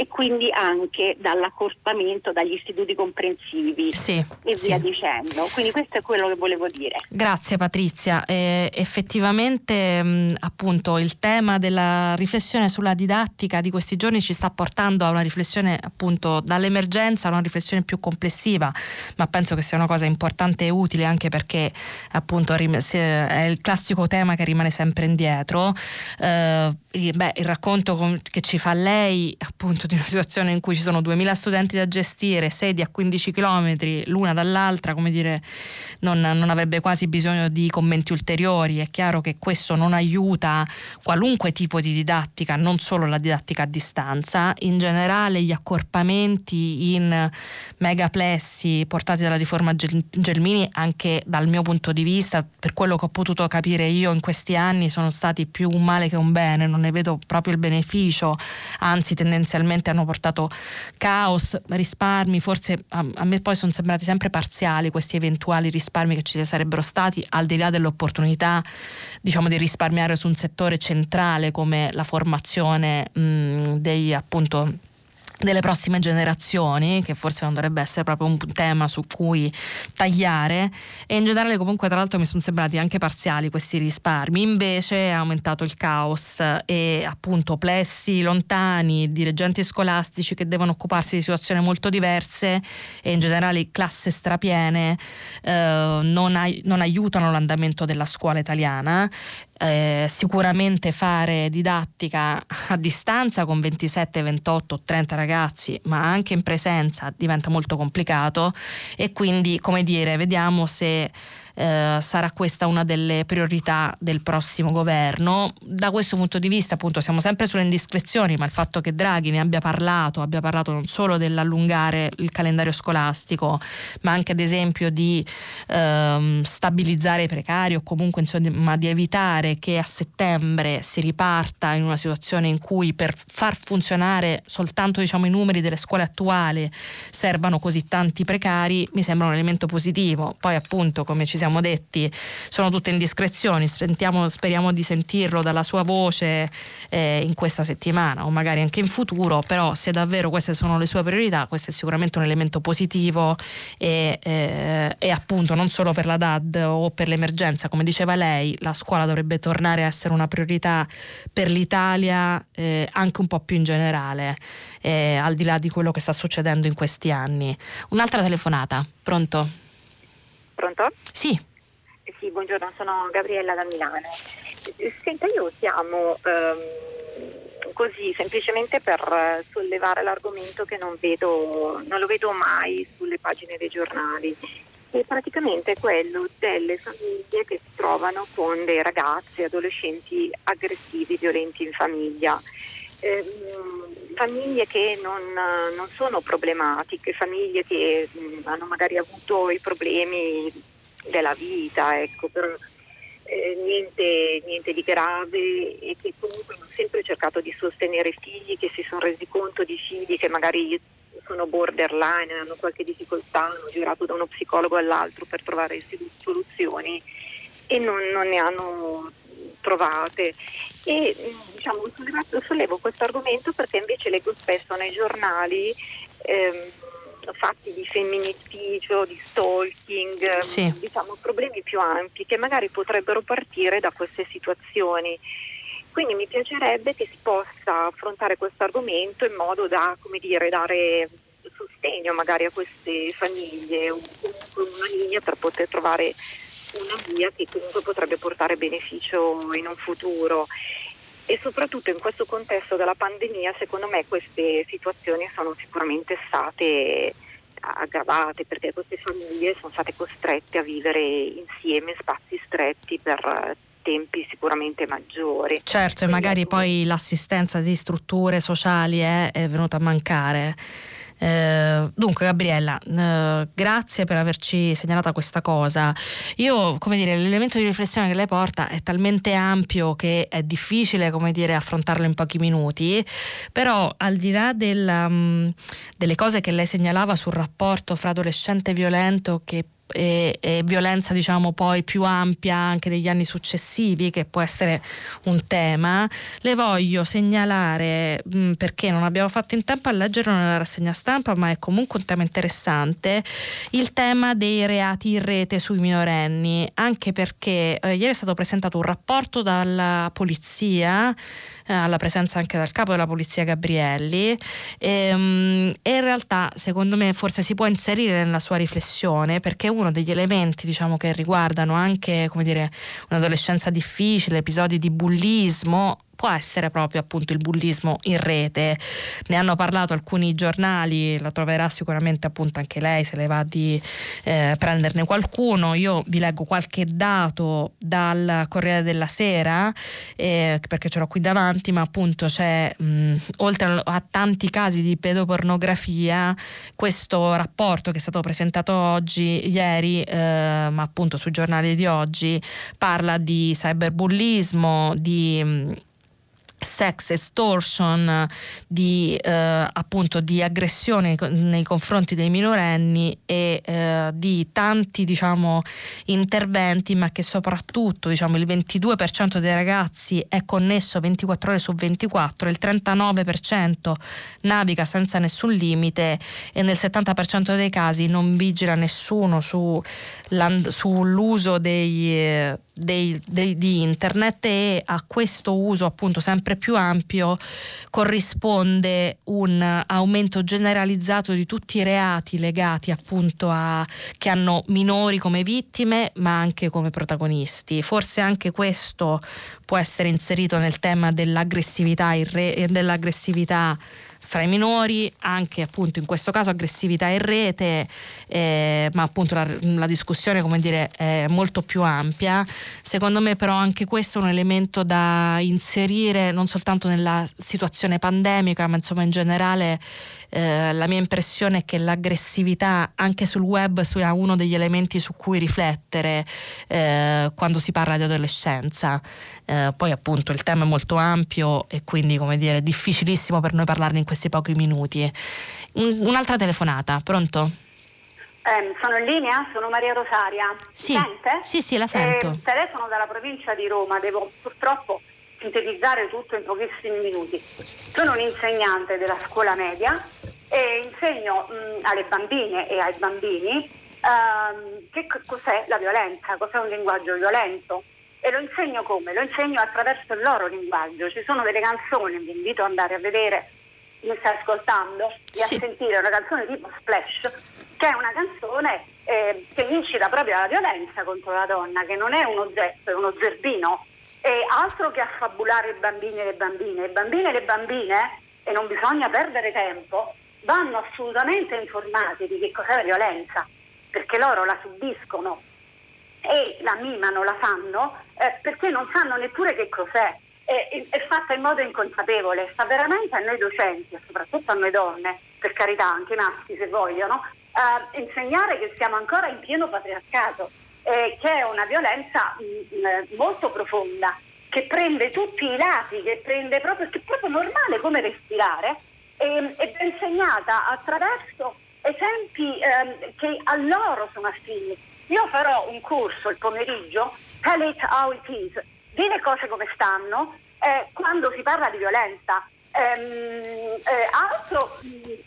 e quindi anche dall'accorpamento, dagli istituti comprensivi sì, e sì. via dicendo. Quindi questo è quello che volevo dire. Grazie Patrizia. Eh, effettivamente mh, appunto il tema della riflessione sulla didattica di questi giorni ci sta portando a una riflessione appunto dall'emergenza a una riflessione più complessiva, ma penso che sia una cosa importante e utile anche perché appunto è il classico tema che rimane sempre indietro. Eh, beh, il racconto che ci fa lei appunto di una situazione in cui ci sono 2000 studenti da gestire, sedi a 15 km l'una dall'altra, come dire, non, non avrebbe quasi bisogno di commenti ulteriori. È chiaro che questo non aiuta qualunque tipo di didattica, non solo la didattica a distanza. In generale gli accorpamenti in megaplessi portati dalla riforma Gelmini, anche dal mio punto di vista, per quello che ho potuto capire io in questi anni, sono stati più un male che un bene, non ne vedo proprio il beneficio, anzi tendenzialmente hanno portato caos, risparmi, forse a, a me poi sono sembrati sempre parziali questi eventuali risparmi che ci sarebbero stati, al di là dell'opportunità diciamo, di risparmiare su un settore centrale come la formazione mh, dei appunto delle prossime generazioni, che forse non dovrebbe essere proprio un tema su cui tagliare. E in generale comunque tra l'altro mi sono sembrati anche parziali questi risparmi, invece è aumentato il caos e appunto plessi lontani, dirigenti scolastici che devono occuparsi di situazioni molto diverse e in generale classe strapiene eh, non, ai- non aiutano l'andamento della scuola italiana eh, sicuramente fare didattica a distanza con 27, 28, 30 ragazzi, ma anche in presenza diventa molto complicato. E quindi, come dire, vediamo se eh, sarà questa una delle priorità del prossimo governo. Da questo punto di vista, appunto, siamo sempre sulle indiscrezioni, ma il fatto che Draghi ne abbia parlato, abbia parlato non solo dell'allungare il calendario scolastico, ma anche ad esempio di ehm, stabilizzare i precari o comunque insomma, di evitare che a settembre si riparta in una situazione in cui per far funzionare soltanto diciamo, i numeri delle scuole attuali servano così tanti precari, mi sembra un elemento positivo. Poi appunto, come ci siamo detti, sono tutte indiscrezioni, Sentiamo, speriamo di sentirlo dalla sua voce eh, in questa settimana o magari anche in futuro, però se davvero queste sono le sue priorità, questo è sicuramente un elemento positivo e, eh, e appunto non solo per la DAD o per l'emergenza, come diceva lei, la scuola dovrebbe tornare a essere una priorità per l'Italia eh, anche un po' più in generale, eh, al di là di quello che sta succedendo in questi anni. Un'altra telefonata, pronto? Pronto? Sì. Eh, sì, buongiorno, sono Gabriella da Milano. Senta, io chiamo ehm, così semplicemente per sollevare l'argomento che non, vedo, non lo vedo mai sulle pagine dei giornali. E praticamente è quello delle famiglie che si trovano con dei ragazzi, adolescenti aggressivi, violenti in famiglia. Eh, famiglie che non, non, sono problematiche, famiglie che mh, hanno magari avuto i problemi della vita, ecco, però eh, niente, niente, di grave e che comunque hanno sempre cercato di sostenere figli che si sono resi conto di figli che magari sono borderline, hanno qualche difficoltà, hanno girato da uno psicologo all'altro per trovare soluzioni e non, non ne hanno trovate. E diciamo, sollevo questo argomento perché invece leggo spesso nei giornali ehm, fatti di femminicidio, di stalking, sì. diciamo problemi più ampi che magari potrebbero partire da queste situazioni. Quindi mi piacerebbe che si possa affrontare questo argomento in modo da, come dire, dare sostegno magari a queste famiglie, un, una linea per poter trovare una via che comunque potrebbe portare beneficio in un futuro e soprattutto in questo contesto della pandemia secondo me queste situazioni sono sicuramente state aggravate perché queste famiglie sono state costrette a vivere insieme in spazi stretti per tempi sicuramente maggiori. Certo, e magari poi l'assistenza di strutture sociali è, è venuta a mancare. Eh, dunque, Gabriella, eh, grazie per averci segnalata questa cosa. Io, come dire, l'elemento di riflessione che lei porta è talmente ampio che è difficile, come dire, affrontarlo in pochi minuti, però al di là mh, mm, delle cose che lei segnalava sul rapporto fra adolescente violento che e, e, violenza diciamo poi più ampia anche degli anni successivi che può essere un tema le voglio segnalare mh, mm, perché non abbiamo fatto in tempo a leggerlo nella rassegna stampa ma è comunque un tema interessante il tema dei reati in rete sui minorenni. Anche perché eh, ieri è stato presentato un rapporto dalla polizia eh, alla presenza anche del capo della polizia Gabrielli. E, um, e, in realtà secondo me forse si può inserire nella sua riflessione perché uno degli elementi diciamo, che riguardano anche dire, un'adolescenza difficile, episodi di bullismo può essere proprio appunto il bullismo in rete. Ne hanno parlato alcuni giornali, la troverà sicuramente appunto anche lei se le va di eh, prenderne qualcuno. Io vi leggo qualche dato dal Corriere della Sera eh, perché ce l'ho qui davanti, ma appunto c'è mh, oltre a tanti casi di pedopornografia questo rapporto che è stato presentato oggi, ieri, eh, ma appunto sui giornali di oggi, parla di cyberbullismo, di sex extortion, di, eh, appunto, di aggressione nei confronti dei minorenni e eh, di tanti diciamo, interventi, ma che soprattutto diciamo, il 22% dei ragazzi è connesso 24 ore su 24, il 39% naviga senza nessun limite e nel 70% dei casi non vigila nessuno su, sull'uso dei, eh, dei, dei, di internet e a questo uso appunto sempre più ampio corrisponde un aumento generalizzato di tutti i reati legati appunto a che hanno minori come vittime ma anche come protagonisti. Forse anche questo può essere inserito nel tema dell'aggressività, dell'aggressività fra i minori, anche appunto in questo caso aggressività in rete, eh, ma appunto la, la, discussione come dire è molto più ampia. Secondo me però anche questo è un elemento da inserire non soltanto nella situazione pandemica, ma insomma in generale eh, la mia impressione è che l'aggressività anche sul web sia uno degli elementi su cui riflettere eh, quando si parla di adolescenza. Eh, poi appunto il tema è molto ampio e quindi come dire difficilissimo per noi parlarne in questi pochi minuti. Un'altra telefonata, pronto? Eh, sono in linea, sono Maria Rosaria. Sì, Sente? sì, sì, la sento. Eh, telefono dalla provincia di Roma, devo purtroppo sintetizzare tutto in pochissimi minuti. Sono un insegnante della scuola media e insegno mh, alle bambine e ai bambini ehm, che cos'è la violenza, cos'è un linguaggio violento. E lo insegno come? Lo insegno attraverso il loro linguaggio. Ci sono delle canzoni, vi invito ad andare a vedere, mi stai ascoltando, e sì. a sentire una canzone tipo Splash, che è una canzone eh, che incita proprio alla violenza contro la donna, che non è un oggetto, è uno zerbino e altro che affabulare i bambini e le bambine. I bambini e le bambine, e non bisogna perdere tempo, vanno assolutamente informati di che cos'è la violenza, perché loro la subiscono e la mimano, la fanno, eh, perché non sanno neppure che cos'è. È, è, fatta in modo inconsapevole, sta veramente a noi docenti, e soprattutto a noi donne, per carità, anche i maschi se vogliono, eh, insegnare che siamo ancora in pieno patriarcato eh, che è una violenza mh, mm, mm, molto profonda, che prende tutti i lati, che proprio, che è proprio normale come respirare, e, ed è insegnata attraverso esempi eh, che a loro sono affini. Io farò un corso il pomeriggio, Tell it how it is, di le cose come stanno, eh, quando si parla di violenza, Ehm, eh, altro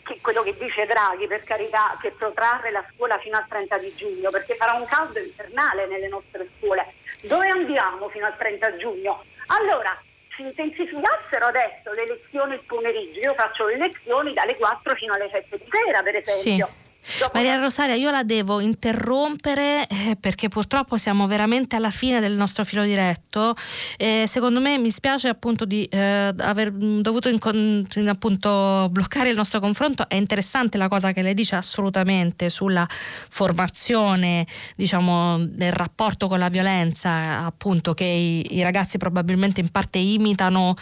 che quello che dice Draghi, per carità, che protrarre la scuola fino al 30 di giugno, perché farà un caldo infernale nelle nostre scuole. Dove andiamo fino al 30 giugno? Allora, si intensificassero adesso le lezioni il pomeriggio, io faccio le lezioni dalle 4 fino alle 7 di sera, per esempio. Sì. Maria Rosaria, io la devo interrompere eh, perché purtroppo siamo veramente alla fine del nostro filo diretto. Eh, secondo me mi spiace appunto di eh, aver dovuto in, in, appunto bloccare il nostro confronto. È interessante la cosa che lei dice assolutamente sulla formazione, diciamo, del rapporto con la violenza, appunto, che i, i ragazzi probabilmente in parte imitano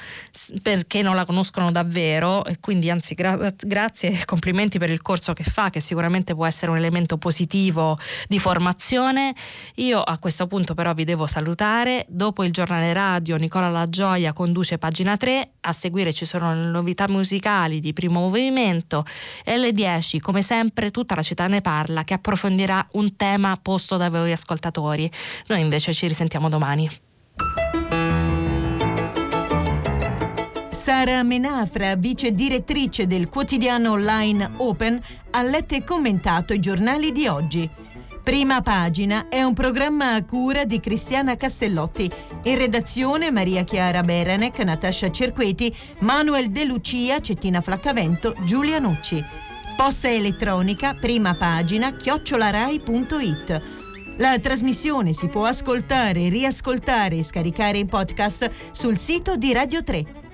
perché non la conoscono davvero. E quindi anzi gra- grazie e complimenti per il corso che fa, che sicuramente sicuramente può essere un elemento positivo di formazione. Io a questo punto però vi devo salutare. Dopo il giornale radio Nicola La Gioia conduce pagina 3, a seguire ci sono le novità musicali di primo movimento e alle 10 come sempre tutta la città ne parla che approfondirà un tema posto da voi ascoltatori. Noi invece ci risentiamo domani. Sara Menafra, vice direttrice del quotidiano online Open, ha letto e commentato i giornali di oggi. Prima pagina è un programma a cura di Cristiana Castellotti. In redazione Maria Chiara Beranec, Natascia Cerqueti, Manuel De Lucia, Cettina Flaccavento, Giulia Nucci. Posta elettronica, prima pagina, chiocciolarai.it. La trasmissione si può ascoltare, riascoltare e scaricare in podcast sul sito di Radio 3